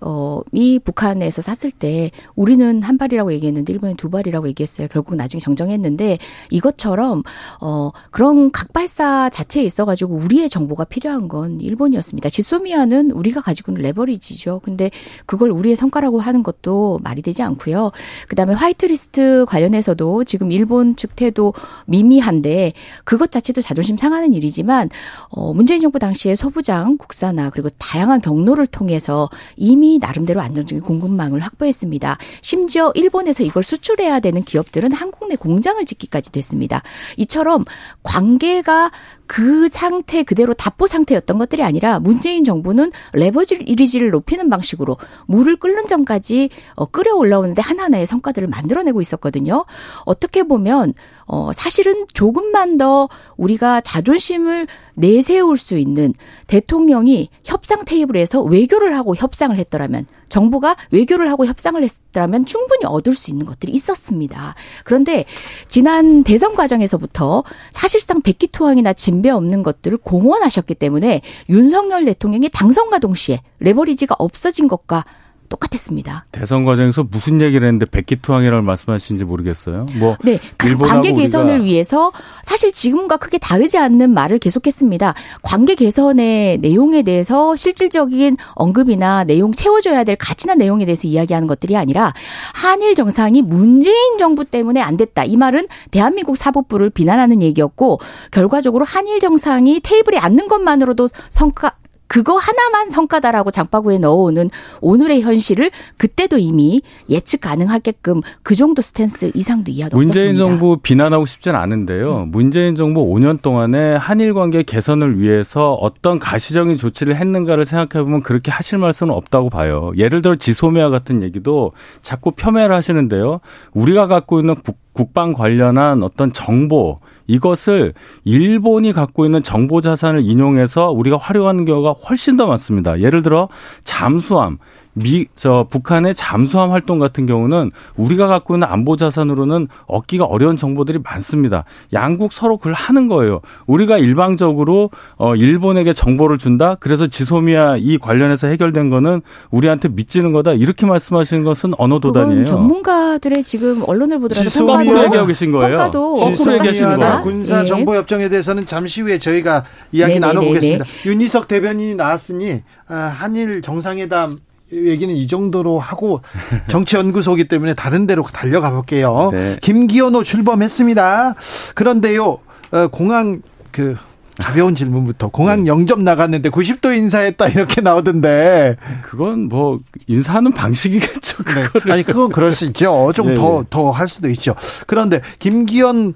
어, 이 북한에서 쐈을 때 우리는 한 발이라고 얘기했는데 일본은 두 발이라고 얘기했어요. 결국 나중에 정정했는데 이것처럼 어, 그런 각발사 자체에 있어가지고 우리의 정보가 필요한 건 일본이었습니다. 지소미아는 우리가 가지고 있는 레버리지죠. 근데 그걸 우리의 성과라고 하는 것도 말이 되지 않고요. 그다음에 화이트리스트 관련해서도 지금 일본 측 태도 미미한데 그것 자체도 자존심 상하는 일이지만 어, 문재인 정부 당시에 소부장 국사나 그리고 다양한 경로를 통해서 이미 이미 나름대로 안정적인 공급망을 확보했습니다. 심지어 일본에서 이걸 수출해야 되는 기업들은 한국 내 공장을 짓기까지 됐습니다. 이처럼 관계가 그 상태 그대로 답보 상태였던 것들이 아니라 문재인 정부는 레버리지를 높이는 방식으로 물을 끓는 전까지 어, 끓여 올라오는데 하나하나의 성과들을 만들어내고 있었거든요. 어떻게 보면 어, 사실은 조금만 더 우리가 자존심을 내세울 수 있는 대통령이 협상 테이블에서 외교를 하고 협상을 했더라면 정부가 외교를 하고 협상을 했더라면 충분히 얻을 수 있는 것들이 있었습니다. 그런데 지난 대선 과정에서부터 사실상 백기투항이나 진배 없는 것들을 공언하셨기 때문에 윤석열 대통령이 당선과 동시에 레버리지가 없어진 것과 똑같았습니다. 대선 과정에서 무슨 얘기를 했는데 백기투항이라고 말씀하시는지 모르겠어요. 뭐 네, 관계 개선을 위해서 사실 지금과 크게 다르지 않는 말을 계속했습니다. 관계 개선의 내용에 대해서 실질적인 언급이나 내용 채워줘야 될 가치나 내용에 대해서 이야기하는 것들이 아니라 한일 정상이 문재인 정부 때문에 안 됐다. 이 말은 대한민국 사법부를 비난하는 얘기였고 결과적으로 한일 정상이 테이블에 앉는 것만으로도 성과 그거 하나만 성과다라고 장바구니에 넣어오는 오늘의 현실을 그때도 이미 예측 가능하게끔 그 정도 스탠스 이상도 이하도 문재인 없었습니다. 정부 비난하고 싶진 않은데요. 음. 문재인 정부 5년 동안에 한일 관계 개선을 위해서 어떤 가시적인 조치를 했는가를 생각해 보면 그렇게 하실 말씀은 없다고 봐요. 예를 들어 지소미아 같은 얘기도 자꾸 폄훼를 하시는데요. 우리가 갖고 있는 국, 국방 관련한 어떤 정보 이것을 일본이 갖고 있는 정보 자산을 인용해서 우리가 활용하는 경우가 훨씬 더 많습니다. 예를 들어 잠수함 미, 저, 북한의 잠수함 활동 같은 경우는 우리가 갖고 있는 안보 자산으로는 얻기가 어려운 정보들이 많습니다. 양국 서로 그걸 하는 거예요. 우리가 일방적으로, 어, 일본에게 정보를 준다? 그래서 지소미아 이 관련해서 해결된 거는 우리한테 믿지는 거다? 이렇게 말씀하시는 것은 언어 도단이에요. 전문가들의 지금 언론을 보더라도 거꾸로 얘기하고 계신 거예요. 거꾸로 얘기하시는 거예요. 군사 정보 협정에 대해서는 잠시 후에 저희가 이야기 네네네네. 나눠보겠습니다. 윤희석 대변인이 나왔으니 아, 한일 정상회담 얘기는 이 정도로 하고 <laughs> 정치연구소기 때문에 다른 데로 달려가 볼게요. 네. 김기현호 출범했습니다. 그런데요, 어, 공항 그 가벼운 질문부터 공항 네. 영접 나갔는데 90도 인사했다 이렇게 나오던데 그건 뭐 인사하는 방식이겠죠. 네. 아니 그건 그럴 수 있죠. 좀 더 더 할 수도 있죠. 그런데 김기현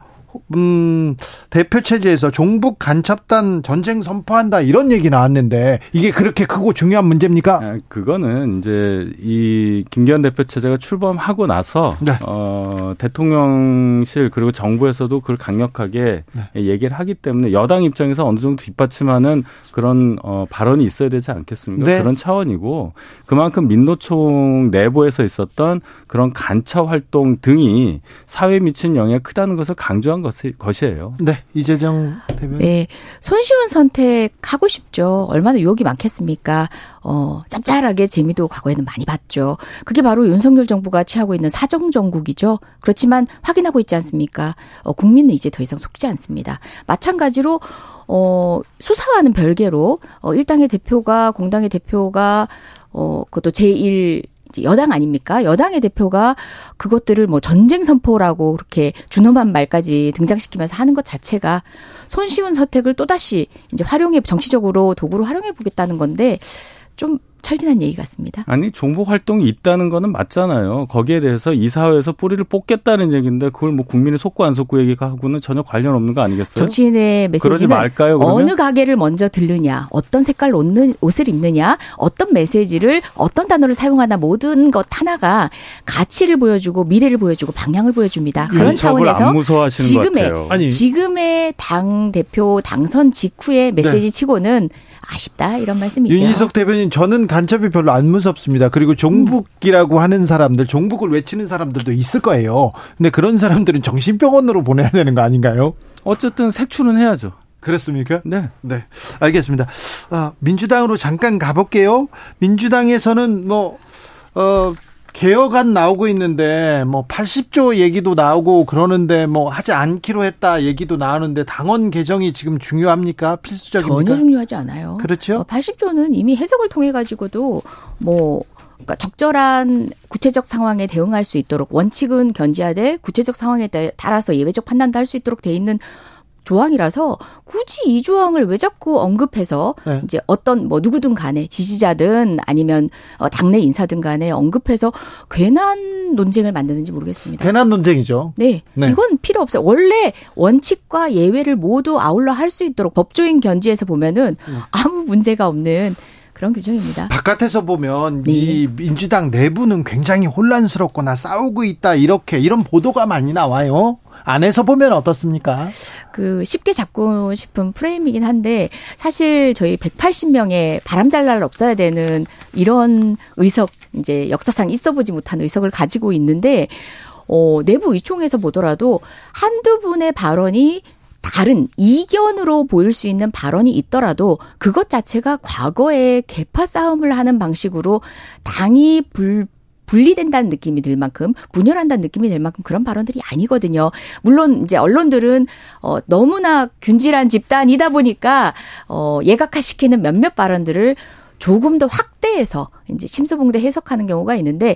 음, 대표 체제에서 종북 간첩단 전쟁 선포한다 이런 얘기 나왔는데 이게 그렇게 크고 중요한 문제입니까? 아, 그거는 이제 이 김기현 대표 체제가 출범하고 나서 네. 어, 대통령실 그리고 정부에서도 그걸 강력하게 네. 얘기를 하기 때문에 여당 입장에서 어느 정도 뒷받침하는 그런 어, 발언이 있어야 되지 않겠습니까? 네. 그런 차원이고 그만큼 민노총 내부에서 있었던 그런 간첩 활동 등이 사회에 미친 영향이 크다는 것을 강조한 것이, 것이에요. 네, 이재정 대변인. 네, 손쉬운 선택 하고 싶죠. 얼마나 유혹이 많겠습니까? 어, 짭짤하게 재미도 과거에는 많이 봤죠. 그게 바로 윤석열 정부가 취하고 있는 사정 정국이죠. 그렇지만 확인하고 있지 않습니까? 어, 국민은 이제 더 이상 속지 않습니다. 마찬가지로 어, 수사와는 별개로 어, 일당의 대표가 공당의 대표가 어, 그것도 제1 여당 아닙니까? 여당의 대표가 그것들을 뭐 전쟁 선포라고 그렇게 준엄한 말까지 등장시키면서 하는 것 자체가 손쉬운 선택을 또다시 이제 활용해 정치적으로 도구로 활용해 보겠다는 건데 좀 철진한 얘기 같습니다. 아니 종북 활동이 있다는 거는 맞잖아요. 거기에 대해서 이 사회에서 뿌리를 뽑겠다는 얘기인데 그걸 뭐 국민이 속고 안 속고 얘기하고는 전혀 관련 없는 거 아니겠어요? 정치인의 메시지는 말까요, 어느 가게를 먼저 들르냐, 어떤 색깔 옷는, 옷을 입느냐, 어떤 메시지를 어떤 단어를 사용하나 모든 것 하나가 가치를 보여주고 미래를 보여주고 방향을 보여줍니다. 그런 차원에서 지금의 지금의 당 대표 당선 직후의 메시지 네. 치고는 아쉽다 이런 말씀이죠. 윤희석 대변인 저는 간첩이 별로 안 무섭습니다. 그리고 종북이라고 하는 사람들, 종북을 외치는 사람들도 있을 거예요. 근데 그런 사람들은 정신병원으로 보내야 되는 거 아닌가요? 어쨌든 색출은 해야죠. 그렇습니까? 네. 네. 알겠습니다. 아, 민주당으로 잠깐 가볼게요. 민주당에서는 뭐, 어, 개혁안 나오고 있는데 뭐 80조 얘기도 나오고 그러는데 뭐 하지 않기로 했다 얘기도 나오는데 당원 개정이 지금 중요합니까? 필수적입니까? 전혀 중요하지 않아요. 그렇죠. 80조는 어, 이미 해석을 통해 가지고도 뭐 그러니까 적절한 구체적 상황에 대응할 수 있도록 원칙은 견지하되 구체적 상황에 따라서 예외적 판단도 할 수 있도록 돼 있는 조항이라서 굳이 이 조항을 왜 자꾸 언급해서 네. 이제 어떤 뭐 누구든 간에 지지자든 아니면 어 당내 인사든 간에 언급해서 괜한 논쟁을 만드는지 모르겠습니다. 괜한 논쟁이죠. 네. 네. 이건 필요 없어요. 원래 원칙과 예외를 모두 아울러 할 수 있도록 법조인 견지에서 보면은 네. 아무 문제가 없는 그런 규정입니다. 바깥에서 보면 네. 이 민주당 내부는 굉장히 혼란스럽거나 싸우고 있다 이렇게 이런 보도가 많이 나와요. 안에서 보면 어떻습니까? 그 쉽게 잡고 싶은 프레임이긴 한데 사실 저희 180명의 바람잘 날 없어야 되는 이런 의석 이제 역사상 있어 보지 못한 의석을 가지고 있는데 어 내부 의총에서 보더라도 한두 분의 발언이 다른 이견으로 보일 수 있는 발언이 있더라도 그것 자체가 과거에 개파 싸움을 하는 방식으로 당이 불 분리된다는 느낌이 들 만큼 분열한다는 느낌이 들 만큼 그런 발언들이 아니거든요. 물론 이제 언론들은 어 너무나 균질한 집단이다 보니까 어 예각화시키는 몇몇 발언들을 조금 더 확대해서 이제 심소봉대 해석하는 경우가 있는데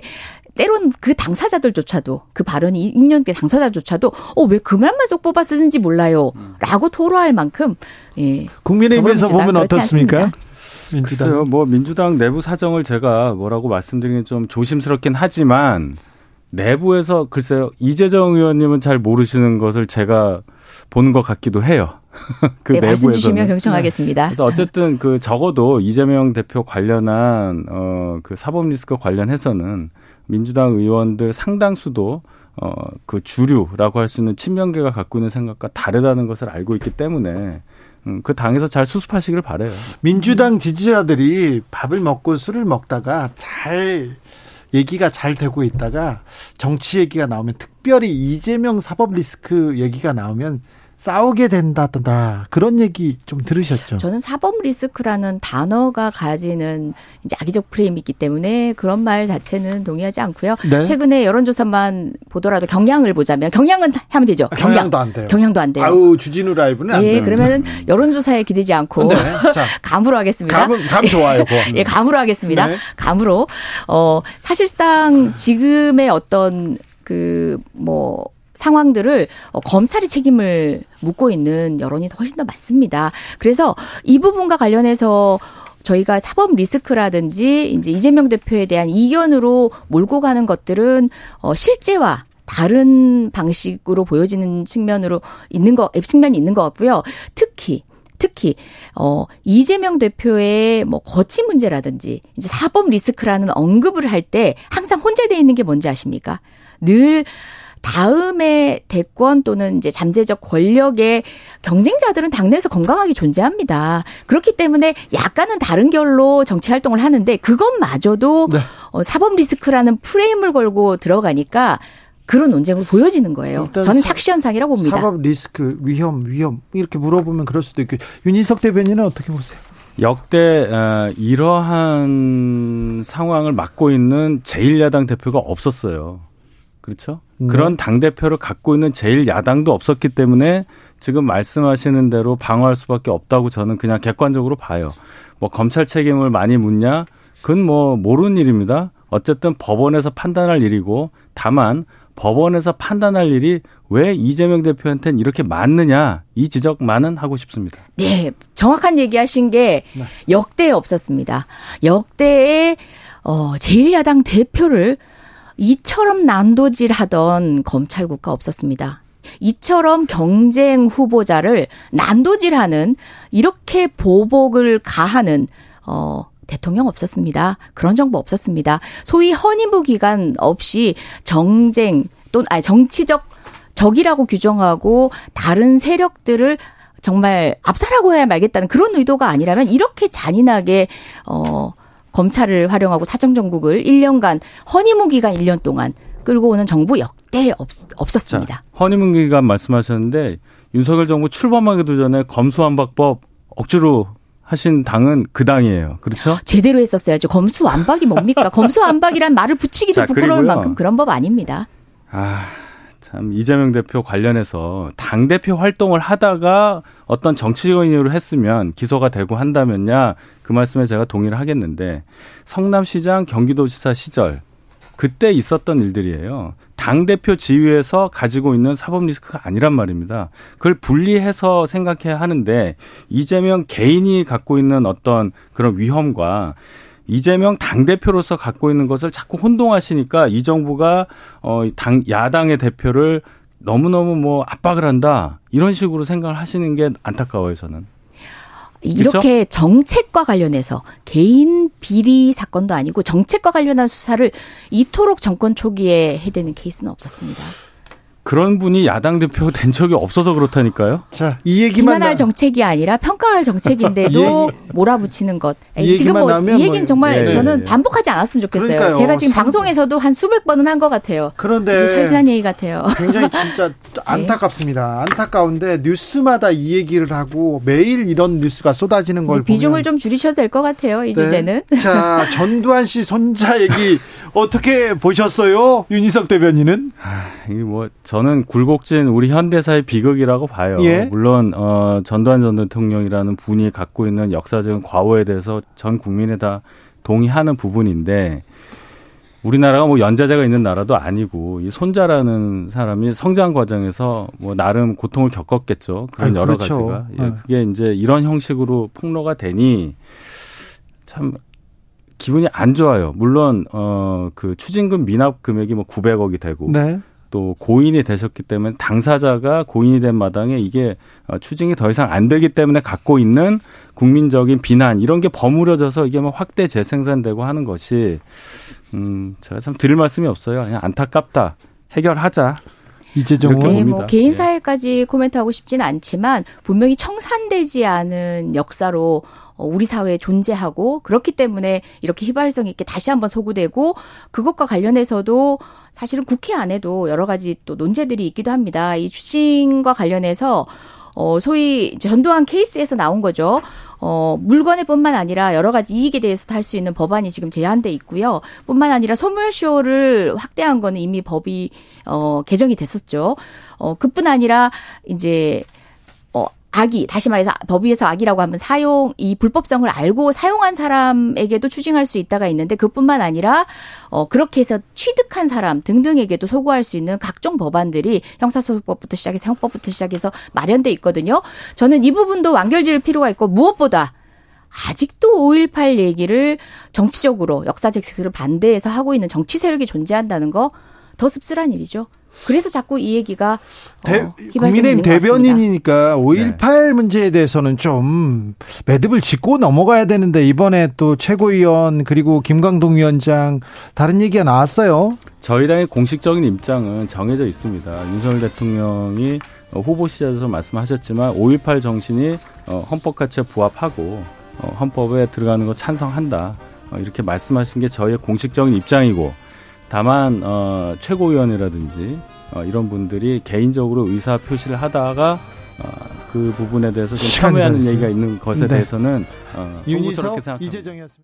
때론 그 당사자들조차도 그 발언이 인연계 당사자조차도 어 왜 그 말만 쏙 뽑아 쓰는지 몰라요라고 토로할 만큼 예. 국민의힘에서 보면 어떻습니까? 않습니다. 민주당. 글쎄요, 뭐 민주당 내부 사정을 제가 뭐라고 말씀드리긴 좀 조심스럽긴 하지만 내부에서 글쎄요 이재정 의원님은 잘 모르시는 것을 제가 보는 것 같기도 해요. <laughs> 그 네, 말씀 주시면 경청하겠습니다. 네. 그래서 어쨌든 그 적어도 이재명 대표 관련한 어그 사법 리스크 관련해서는 민주당 의원들 상당수도 어그 주류라고 할 수 있는 친명계가 갖고 있는 생각과 다르다는 것을 알고 있기 때문에 음, 그 당에서 잘 수습하시길 바래요. 민주당 지지자들이 밥을 먹고 술을 먹다가 잘 얘기가 잘 되고 있다가 정치 얘기가 나오면 특별히 이재명 사법 리스크 얘기가 나오면 싸우게 된다더라 그런 얘기 좀 들으셨죠? 저는 사법 리스크라는 단어가 가지는 이제 악의적 프레임이 있기 때문에 그런 말 자체는 동의하지 않고요. 네? 최근에 여론조사만 보더라도 경향을 보자면 경향은 하면 되죠. 아, 경향. 도안 돼요. 경향도 안 돼요. 아우 주진우 라이브는 안 예, 돼요. 그러면은 여론조사에 기대지 않고 네. <laughs> 자, 감으로 하겠습니다. 감, 감 좋아요. <laughs> 예, 감으로 하겠습니다. 네. 감으로 어 사실상 지금의 어떤 그뭐 상황들을 어, 검찰이 책임을 묻고 있는 여론이 훨씬 더 많습니다. 그래서 이 부분과 관련해서 저희가 사법 리스크라든지 이제 이재명 대표에 대한 이견으로 몰고 가는 것들은 어 실제와 다른 방식으로 보여지는 측면으로 있는 거 측면이 있는 것 같고요. 특히 특히 어 이재명 대표의 뭐 거치 문제라든지 이제 사법 리스크라는 언급을 할 때 항상 혼재돼 있는 게 뭔지 아십니까? 늘 다음에 대권 또는 이제 잠재적 권력의 경쟁자들은 당내에서 건강하게 존재합니다. 그렇기 때문에 약간은 다른 결로 정치 활동을 하는데 그것마저도 네. 어, 사법 리스크라는 프레임을 걸고 들어가니까 그런 논쟁으로 보여지는 거예요. 저는 착시 현상이라고 봅니다. 사법 리스크, 위험, 위험 이렇게 물어보면 그럴 수도 있고 윤희석 대변인은 어떻게 보세요? 역대 어, 이러한 상황을 맡고 있는 제1야당 대표가 없었어요. 그렇죠? 네. 그런 당 대표를 갖고 있는 제일 야당도 없었기 때문에 지금 말씀하시는 대로 방어할 수밖에 없다고 저는 그냥 객관적으로 봐요. 뭐 검찰 책임을 많이 묻냐? 그건 뭐 모르는 일입니다. 어쨌든 법원에서 판단할 일이고 다만 법원에서 판단할 일이 왜 이재명 대표한테는 이렇게 많느냐 이 지적만은 하고 싶습니다. 네, 정확한 얘기하신 게 네. 역대에 없었습니다. 역대에 어 제1야당 대표를 이처럼 난도질 하던 검찰국가 없었습니다. 이처럼 경쟁 후보자를 난도질하는 이렇게 보복을 가하는 어 대통령 없었습니다. 그런 정부 없었습니다. 소위 허니무 기간 없이 정쟁 또는 아니 정치적 적이라고 규정하고 다른 세력들을 정말 압살하고 해야 말겠다는 그런 의도가 아니라면 이렇게 잔인하게 어 검찰을 활용하고 사정정국을 1년간 허니문 기간 1년 동안 끌고 오는 정부 역대 없, 없었습니다. 자, 허니문 기간 말씀하셨는데 윤석열 정부 출범하기도 전에 검수완박법 억지로 하신 당은 그 당이에요. 그렇죠? 제대로 했었어야죠. 검수완박이 뭡니까? <laughs> 검수완박이란 말을 붙이기도 자, 부끄러울 그리고요. 만큼 그런 법 아닙니다. 아, 참 이재명 대표 관련해서 당 대표 활동을 하다가 어떤 정치적인 이유로 했으면 기소가 되고 한다면야 그 말씀에 제가 동의를 하겠는데 성남시장 경기도지사 시절 그때 있었던 일들이에요. 당 대표 지위에서 가지고 있는 사법 리스크가 아니란 말입니다. 그걸 분리해서 생각해야 하는데 이재명 개인이 갖고 있는 어떤 그런 위험과 이재명 당 대표로서 갖고 있는 것을 자꾸 혼동하시니까 이 정부가 어 당 야당의 대표를 너무너무 뭐 압박을 한다 이런 식으로 생각을 하시는 게 안타까워요 저는. 이렇게 그렇죠? 정책과 관련해서 개인 비리 사건도 아니고 정책과 관련한 수사를 이토록 정권 초기에 해대는 케이스는 없었습니다. 그런 분이 야당 대표 된 적이 없어서 그렇다니까요. 자, 이 얘기만 비난할 나... 정책이 아니라 평가할 정책인데도 <laughs> 얘기... 몰아붙이는 것. 지금 뭐 이 얘기는 뭐... 정말 네. 저는 반복하지 않았으면 좋겠어요. 그러니까요. 제가 지금 참... 방송에서도 한 수백 번은 한 것 같아요. 그런데 철저한 얘기 같아요. <laughs> 굉장히 진짜 네. 안타깝습니다. 안타까운데 뉴스마다 이 얘기를 하고 매일 이런 뉴스가 쏟아지는 걸 네, 비중을 보면... 좀 줄이셔도 될 것 같아요. 이 네. 주제는. <laughs> 자, 전두환 씨 손자 얘기 어떻게 보셨어요? 윤희석 대변인은? 아, 이뭐 저는 굴곡진 우리 현대사의 비극이라고 봐요. 예? 물론 어, 전두환 전 대통령이라는 분이 갖고 있는 역사적인 과거에 대해서 전 국민이 다 동의하는 부분인데 우리나라가 뭐 연자제가 있는 나라도 아니고 이 손자라는 사람이 성장 과정에서 뭐 나름 고통을 겪었겠죠. 그런 아니, 여러 그렇죠. 가지가. 예, 네. 그게 이제 이런 형식으로 폭로가 되니 참 기분이 안 좋아요. 물론 어 그 추징금 미납 금액이 뭐 900억이 되고 네. 또 고인이 되셨기 때문에 당사자가 고인이 된 마당에 이게 어, 추징이 더 이상 안 되기 때문에 갖고 있는 국민적인 비난 이런 게 버무려져서 이게 뭐 확대 재생산되고 하는 것이 음 제가 참 드릴 말씀이 없어요. 그냥 안타깝다. 해결하자. 이재정 네, 뭐 개인 예. 사회까지 코멘트하고 싶지는 않지만 분명히 청산되지 않은 역사로 어, 우리 사회에 존재하고 그렇기 때문에 이렇게 휘발성 있게 다시 한번 소구되고 그것과 관련해서도 사실은 국회 안에도 여러 가지 또 논제들이 있기도 합니다. 이 추징과 관련해서 어, 소위 전두환 케이스에서 나온 거죠. 어, 물건에 뿐만 아니라 여러 가지 이익에 대해서도 할수 있는 법안이 지금 제한돼 있고요. 뿐만 아니라 소멸쇼를 확대한 거는 이미 법이 어, 개정이 됐었죠. 어, 그뿐 아니라 이제 악이 다시 말해서 법위에서 악이라고 하면 사용 이 불법성을 알고 사용한 사람에게도 추징할 수 있다가 있는데 그뿐만 아니라 어 그렇게 해서 취득한 사람 등등에게도 소구할 수 있는 각종 법안들이 형사소송법부터 시작해서 형법부터 시작해서 마련돼 있거든요. 저는 이 부분도 완결지을 필요가 있고 무엇보다 아직도 5.18 얘기를 정치적으로 역사적 색을 반대해서 하고 있는 정치 세력이 존재한다는 거 더 씁쓸한 일이죠. 그래서 자꾸 이 얘기가 대, 어, 국민의힘 대변인이니까 5.18 네. 문제에 대해서는 좀 매듭을 짚고 넘어가야 되는데 이번에 또 최고위원 그리고 김광동 위원장 다른 얘기가 나왔어요. 저희 당의 공식적인 입장은 정해져 있습니다. 윤석열 대통령이 후보 시절에서 말씀하셨지만 5.18 정신이 어, 헌법 가치에 부합하고 어, 헌법에 들어가는 거 찬성한다. 어, 이렇게 말씀하신 게 저희의 공식적인 입장이고 다만 어, 최고위원이라든지 어, 이런 분들이 개인적으로 의사 표시를 하다가 어, 그 부분에 대해서 좀 첨예하는 얘기가 있는 것에 네. 대해서는 어, 윤희석 이재정이었습니다.